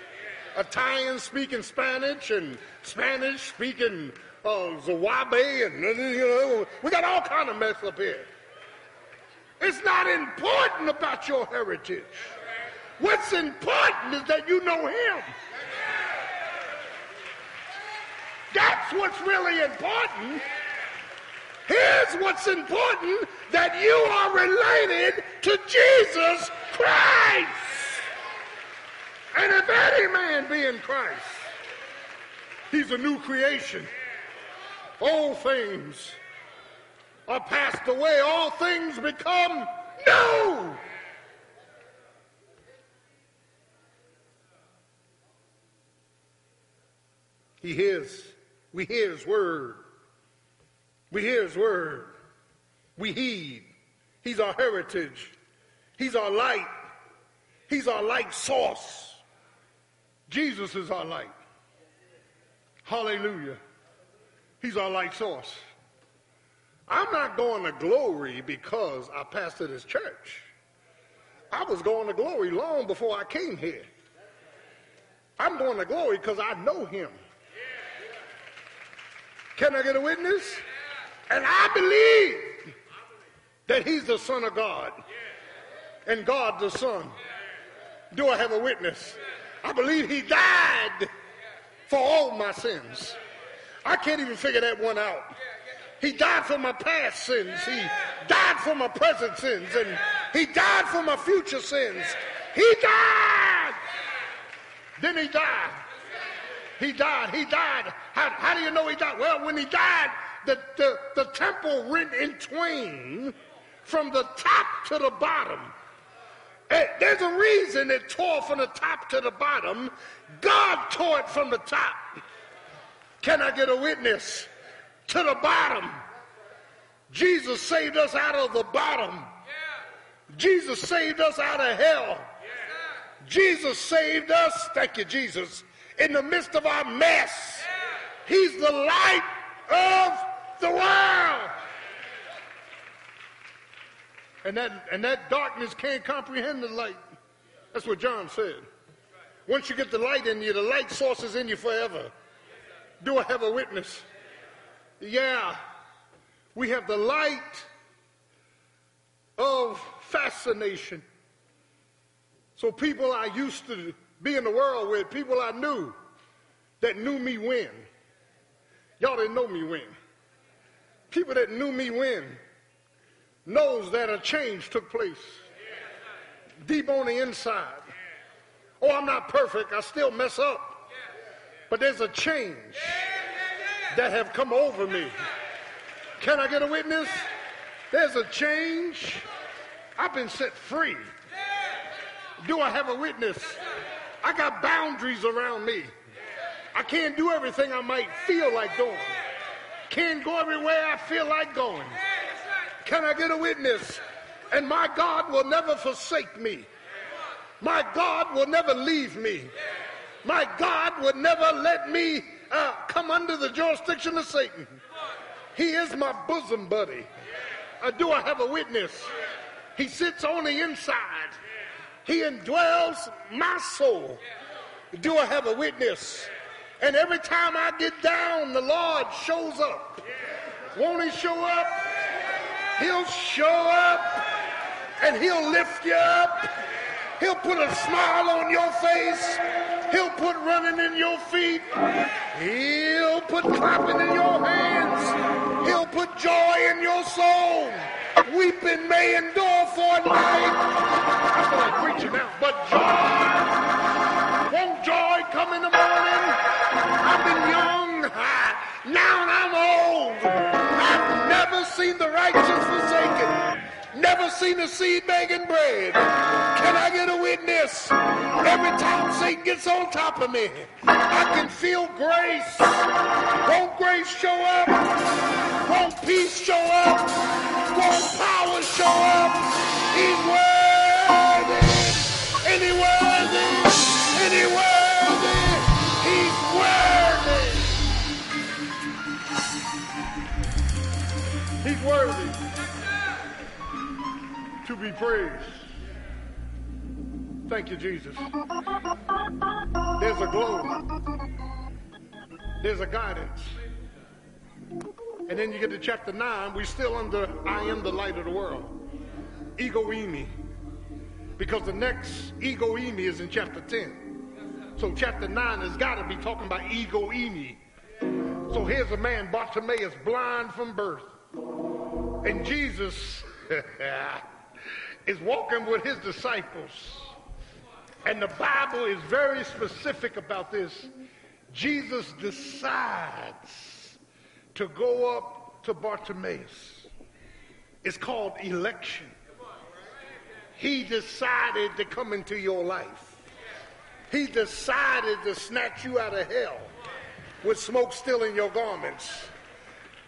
Italian speaking Spanish and Spanish speaking uh, Zawabe and you know, we got all kind of mess up here. It's not important about your heritage. What's important is that you know him. That's what's really important. Here's what's important that you are related to Jesus Christ. And if any man be in Christ, he's a new creation. All things are passed away, all things become new. He hears, we hear his word. We hear his word. We heed. He's our heritage. He's our light. He's our light source. Jesus is our light. Hallelujah. He's our light source. I'm not going to glory because I pastored this church. I was going to glory long before I came here. I'm going to glory because I know him. Can I get a witness? And I believe that he's the son of God and God the son. Do I have a witness? I believe he died for all my sins. I can't even figure that one out. He died for my past sins. He died for my present sins. And he died for my future sins. He died. Then he died. He died. He died. How, how do you know he died? Well, when he died, the, the, the temple rent in twain from the top to the bottom. There's a reason it tore from the top to the bottom. God tore it from the top. Can I get a witness? To the bottom. Jesus saved us out of the bottom. Jesus saved us out of hell. Jesus saved us, thank you, Jesus, in the midst of our mess. He's the light of the world. And that, and that darkness can't comprehend the light. That's what John said. Once you get the light in you, the light source is in you forever. Do I have a witness? Yeah. We have the light of fascination. So people I used to be in the world with, people I knew that knew me when. Y'all didn't know me when. People that knew me when knows that a change took place deep on the inside. Oh, I'm not perfect. I still mess up. But there's a change that have come over me. Can I get a witness? There's a change. I've been set free. Do I have a witness? I got boundaries around me. I can't do everything I might feel like doing. Can't go everywhere I feel like going. Can I get a witness? And my God will never forsake me. My God will never leave me. My God would never let me uh, come under the jurisdiction of Satan. He is my bosom buddy. Uh, do I have a witness? He sits on the inside. He indwells my soul. Do I have a witness? And every time I get down, the Lord shows up. Won't he show up? He'll show up and he'll lift you up. He'll put a smile on your face. He'll put running in your feet. He'll put clapping in your hands. He'll put joy in your soul. Weeping may endure for a night. I preaching now. But joy, won't joy come in the morning? Never seen a seed begging bread. Can I get a witness? Every time Satan gets on top of me, I can feel grace. Won't grace show up? Won't peace show up? Won't power show up? He's worthy. Any worthy. Any worthy. He's worthy. He's worthy to be praised. Thank you, Jesus. There's a glow. There's a guidance. And then you get to chapter 9, we're still under I am the light of the world. Ego eimi. Because the next ego eimi is in chapter 10. So chapter 9 has got to be talking about ego eimi. So here's a man, Bartimaeus, blind from birth. And Jesus [LAUGHS] is walking with his disciples. And the Bible is very specific about this. Jesus decides to go up to Bartimaeus. It's called election. He decided to come into your life. He decided to snatch you out of hell with smoke still in your garments.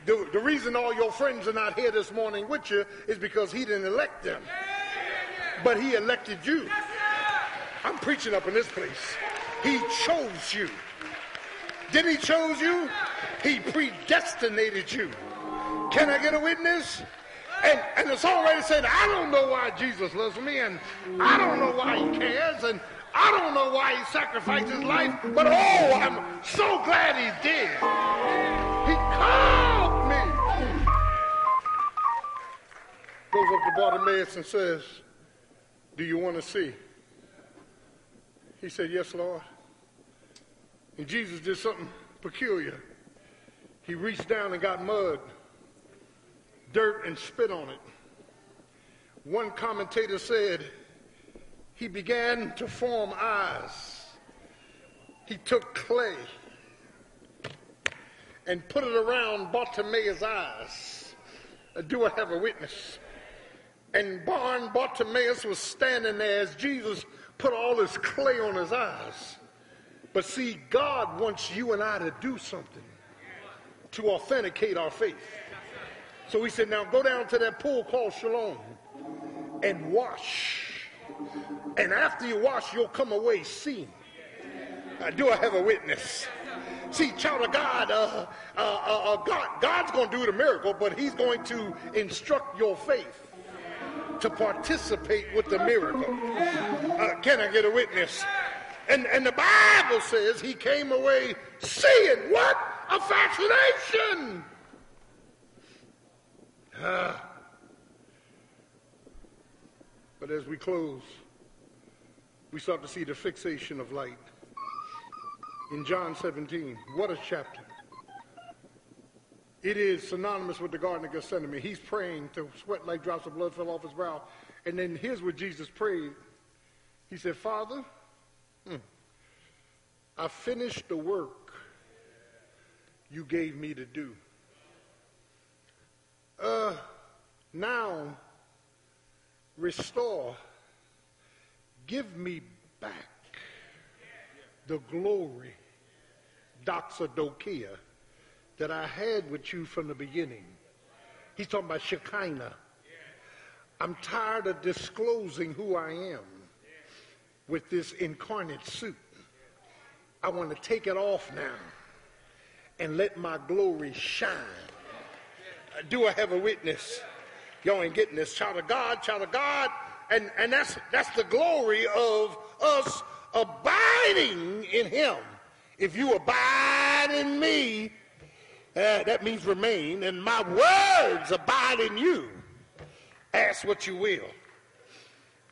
The, the reason all your friends are not here this morning with you is because he didn't elect them but he elected you. I'm preaching up in this place. He chose you. Did he chose you? He predestinated you. Can I get a witness? And, and the songwriter said, I don't know why Jesus loves me, and I don't know why he cares, and I don't know why he sacrificed his life, but oh, I'm so glad he did. He called me. Goes up to Bartimaeus and says, do you want to see? He said, Yes, Lord. And Jesus did something peculiar. He reached down and got mud, dirt, and spit on it. One commentator said he began to form eyes. He took clay and put it around Bartimaeus' eyes. Uh, do I have a witness? And Barn Bartimaeus was standing there as Jesus put all this clay on his eyes. But see, God wants you and I to do something to authenticate our faith. So he said, now go down to that pool called Siloam and wash. And after you wash, you'll come away seeing. Uh, do I have a witness? See, child of God, uh, uh, uh, uh God God's going to do the miracle, but he's going to instruct your faith to participate with the miracle. Uh, can I get a witness? And, and the Bible says he came away seeing what? A fascination. Uh, but as we close, we start to see the fixation of light. In John 17, what a chapter. It is synonymous with the Garden of Gethsemane. He's praying to sweat like drops of blood fell off his brow. And then here's what Jesus prayed. He said, Father, hmm, I finished the work you gave me to do. Uh, now, restore, give me back the glory, doxa doxodokia, that I had with you from the beginning. He's talking about Shekinah. I'm tired of disclosing who I am with this incarnate suit. I want to take it off now and let my glory shine. Do I have a witness? Y'all ain't getting this. Child of God, child of God. And, and that's, that's the glory of us abiding in him. If you abide in me, uh, that means remain, and my words abide in you. Ask what you will,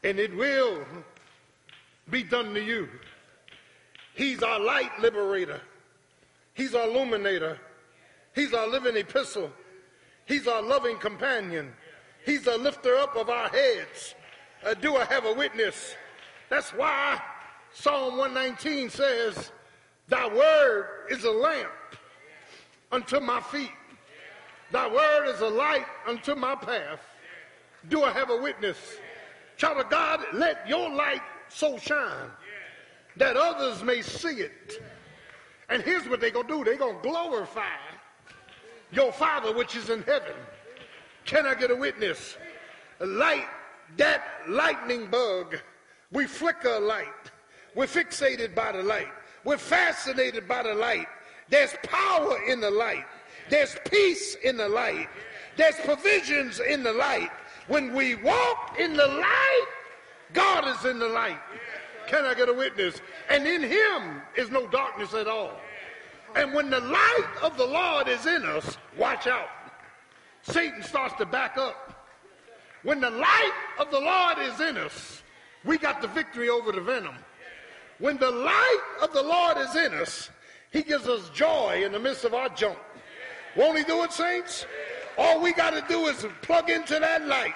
and it will be done to you. He's our light liberator. He's our illuminator. He's our living epistle. He's our loving companion. He's the lifter up of our heads. Uh, do I have a witness? That's why Psalm 119 says, Thy word is a lamp unto my feet. Thy word is a light unto my path. Do I have a witness? Child of God, let your light so shine that others may see it. And here's what they're going to do they're going to glorify your Father which is in heaven. Can I get a witness? Light, that lightning bug, we flicker light. We're fixated by the light. We're fascinated by the light. There's power in the light. There's peace in the light. There's provisions in the light. When we walk in the light, God is in the light. Can I get a witness? And in him is no darkness at all. And when the light of the Lord is in us, watch out. Satan starts to back up. When the light of the Lord is in us, we got the victory over the venom. When the light of the Lord is in us, he gives us joy in the midst of our junk. Won't he do it, saints? All we got to do is plug into that light.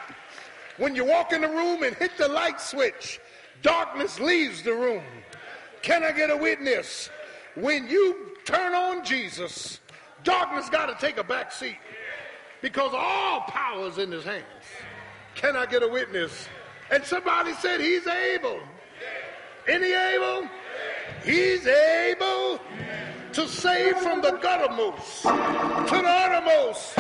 When you walk in the room and hit the light switch, darkness leaves the room. Can I get a witness? When you turn on Jesus, darkness got to take a back seat because all power is in his hands. Can I get a witness? And somebody said he's able. Any able? He's able to save from the guttermost to the uttermost.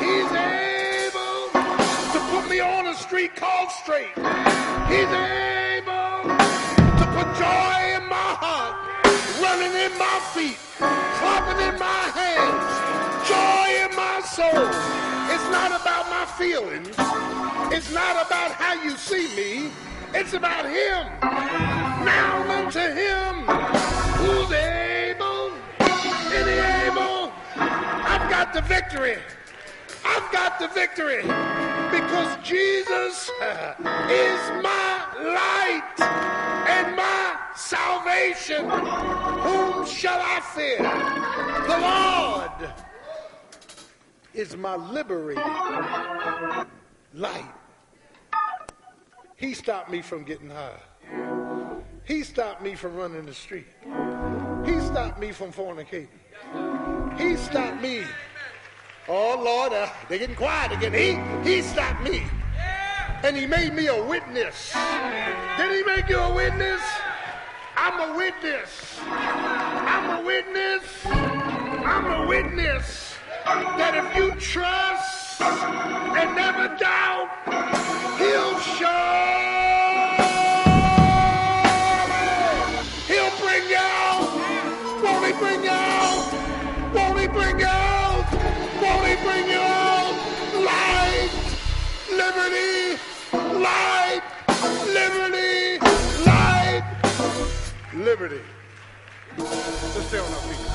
He's able to put me on a street called straight. He's able to put joy in my heart, running in my feet, clapping in my hands, joy in my soul. It's not about my feelings. It's not about how you see me. It's about him. Now unto him who's able any able. I've got the victory. I've got the victory because Jesus uh, is my light and my salvation. Whom shall I fear? The Lord is my liberating light. He stopped me from getting high. He stopped me from running the street. He stopped me from fornicating. He stopped me. Oh Lord, uh, they're getting quiet again. He he stopped me. And he made me a witness. Did he make you a witness? I'm a witness. I'm a witness. I'm a witness that if you trust and never doubt, he'll show. He'll bring you out. Won't he bring you out? Won't he bring you out? Won't he bring you out? Light, liberty, light, liberty, light, liberty. Let's stay on our feet.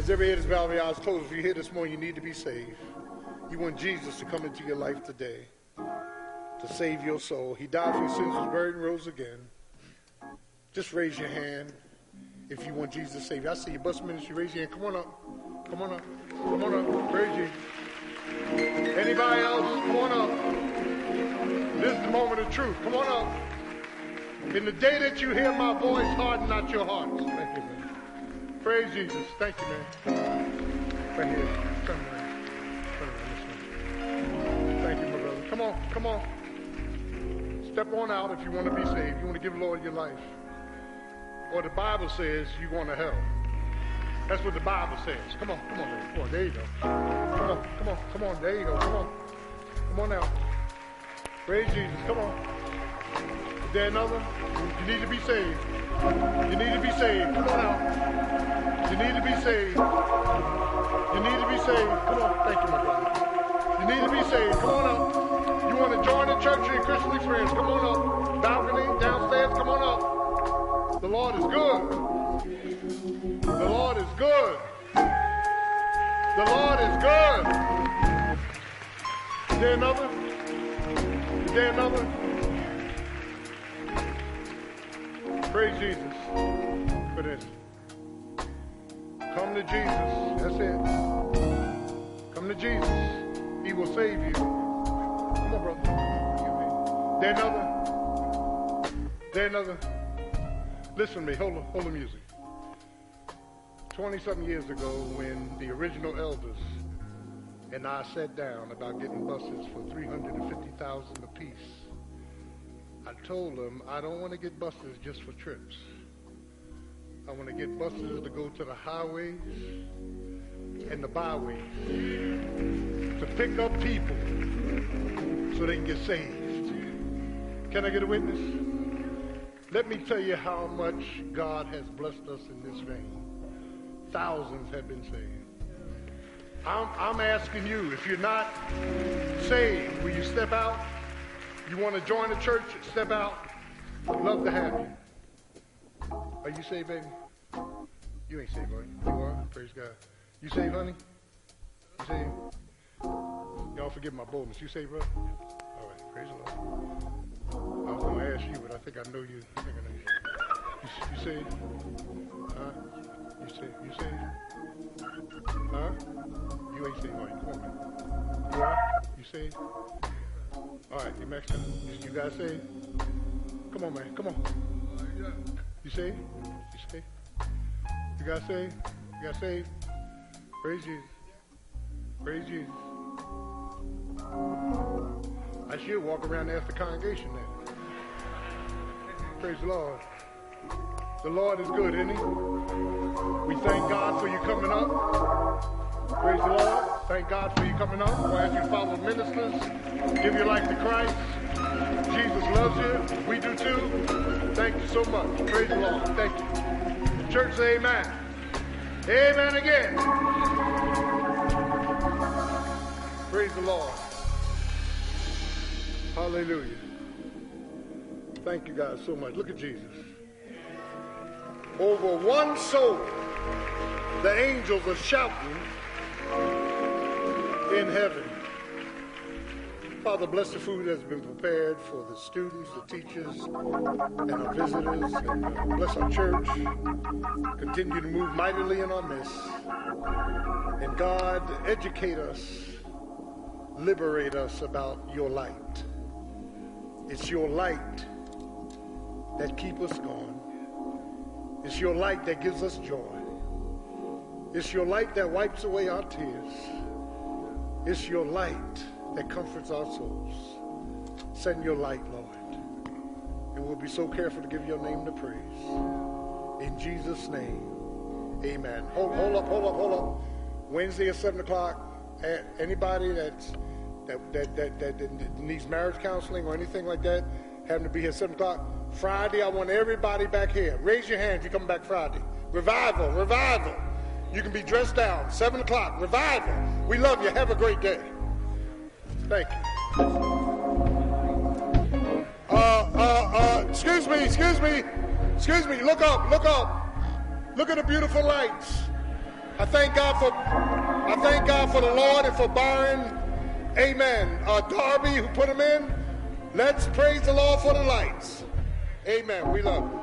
As every head is bowed, every eye closed, if you're here this morning, you need to be saved. You want Jesus to come into your life today to save your soul. He died for your sins, was buried, and rose again. Just raise your hand if you want Jesus to save you. I see your bus ministry. Raise your hand. Come on up. Come on up. Come on up. Praise you. Anybody else? Come on up. This is the moment of truth. Come on up. In the day that you hear my voice, harden not your hearts. Praise Jesus. Thank you, man. Right here. This way. Thank you, my brother. Come on. Come on. Step on out if you want to be saved. You want to give the Lord your life. Or the Bible says you going to hell. That's what the Bible says. Come on, come on, man. Come on, there you go. Come on, come on, come on, there you go. Come on. Come on out. Praise Jesus. Come on. Is there another? You need to be saved. You need to be saved. Come on out. You need to be saved. You need to be saved. Come on. Thank you, my brother. You need to be saved. Come on up. You want to join the church your Christian experience? Come on up. Balcony, downstairs. Come on up. The Lord is good. The Lord is good. The Lord is good. Is there another? Is there another? Praise Jesus for this. Come to Jesus. That's it. Come to Jesus. He will save you. Come on, brother. There another. There another. Listen to me. Hold hold the music. 20 something years ago, when the original elders and I sat down about getting buses for 350,000 apiece, I told them I don't want to get buses just for trips. I want to get buses to go to the highways and the byways to pick up people so they can get saved. Can I get a witness? Let me tell you how much God has blessed us in this vein. Thousands have been saved. I'm, I'm asking you, if you're not saved, will you step out? You want to join the church? Step out. Love to have you. Are you saved, baby? You ain't saved, are you? You are? Praise God. You saved, honey? You saved? Y'all forgive my boldness. You saved, brother? All right. Praise the Lord. I was going to ask you, but I think I know you. I think I know you. You, you saved? Huh? You saved? You saved? Huh? You ain't saved, are you? Come on, man. You are? You saved? All right, you Mexican. You, you guys saved? Come on, man. Come on. You saved? You saved? You got saved? You got saved? Praise Jesus. Praise Jesus. I should walk around and ask the congregation then. Praise the Lord. The Lord is good, isn't he? We thank God for you coming up. Praise the Lord. Thank God for you coming up. Well, as you follow ministers, give your life to Christ. Jesus loves you. We do too. Thank you so much. Praise the Lord. Thank you. Church, say amen. Amen again. Praise the Lord. Hallelujah. Thank you guys so much. Look at Jesus. Over one soul, the angels are shouting in heaven. Father, bless the food that's been prepared for the students, the teachers, and our visitors. And uh, bless our church. Continue to move mightily in our midst. And God, educate us, liberate us about your light. It's your light that keep us going. It's your light that gives us joy. It's your light that wipes away our tears. It's your light that comforts our souls. Send your light, Lord. And we'll be so careful to give your name the praise. In Jesus' name, amen. Hold, hold up, hold up, hold up. Wednesday at 7 o'clock, anybody that's, that, that, that, that, needs marriage counseling or anything like that, having to be here at 7 o'clock. Friday, I want everybody back here. Raise your hand if you come back Friday. Revival, revival. You can be dressed down. 7 o'clock, revival. We love you. Have a great day. Thank you. Uh, uh, uh, excuse me, excuse me, excuse me. Look up, look up. Look at the beautiful lights. I thank God for, I thank God for the Lord and for Byron, Amen. Uh, Darby who put them in. Let's praise the Lord for the lights. Amen. We love you.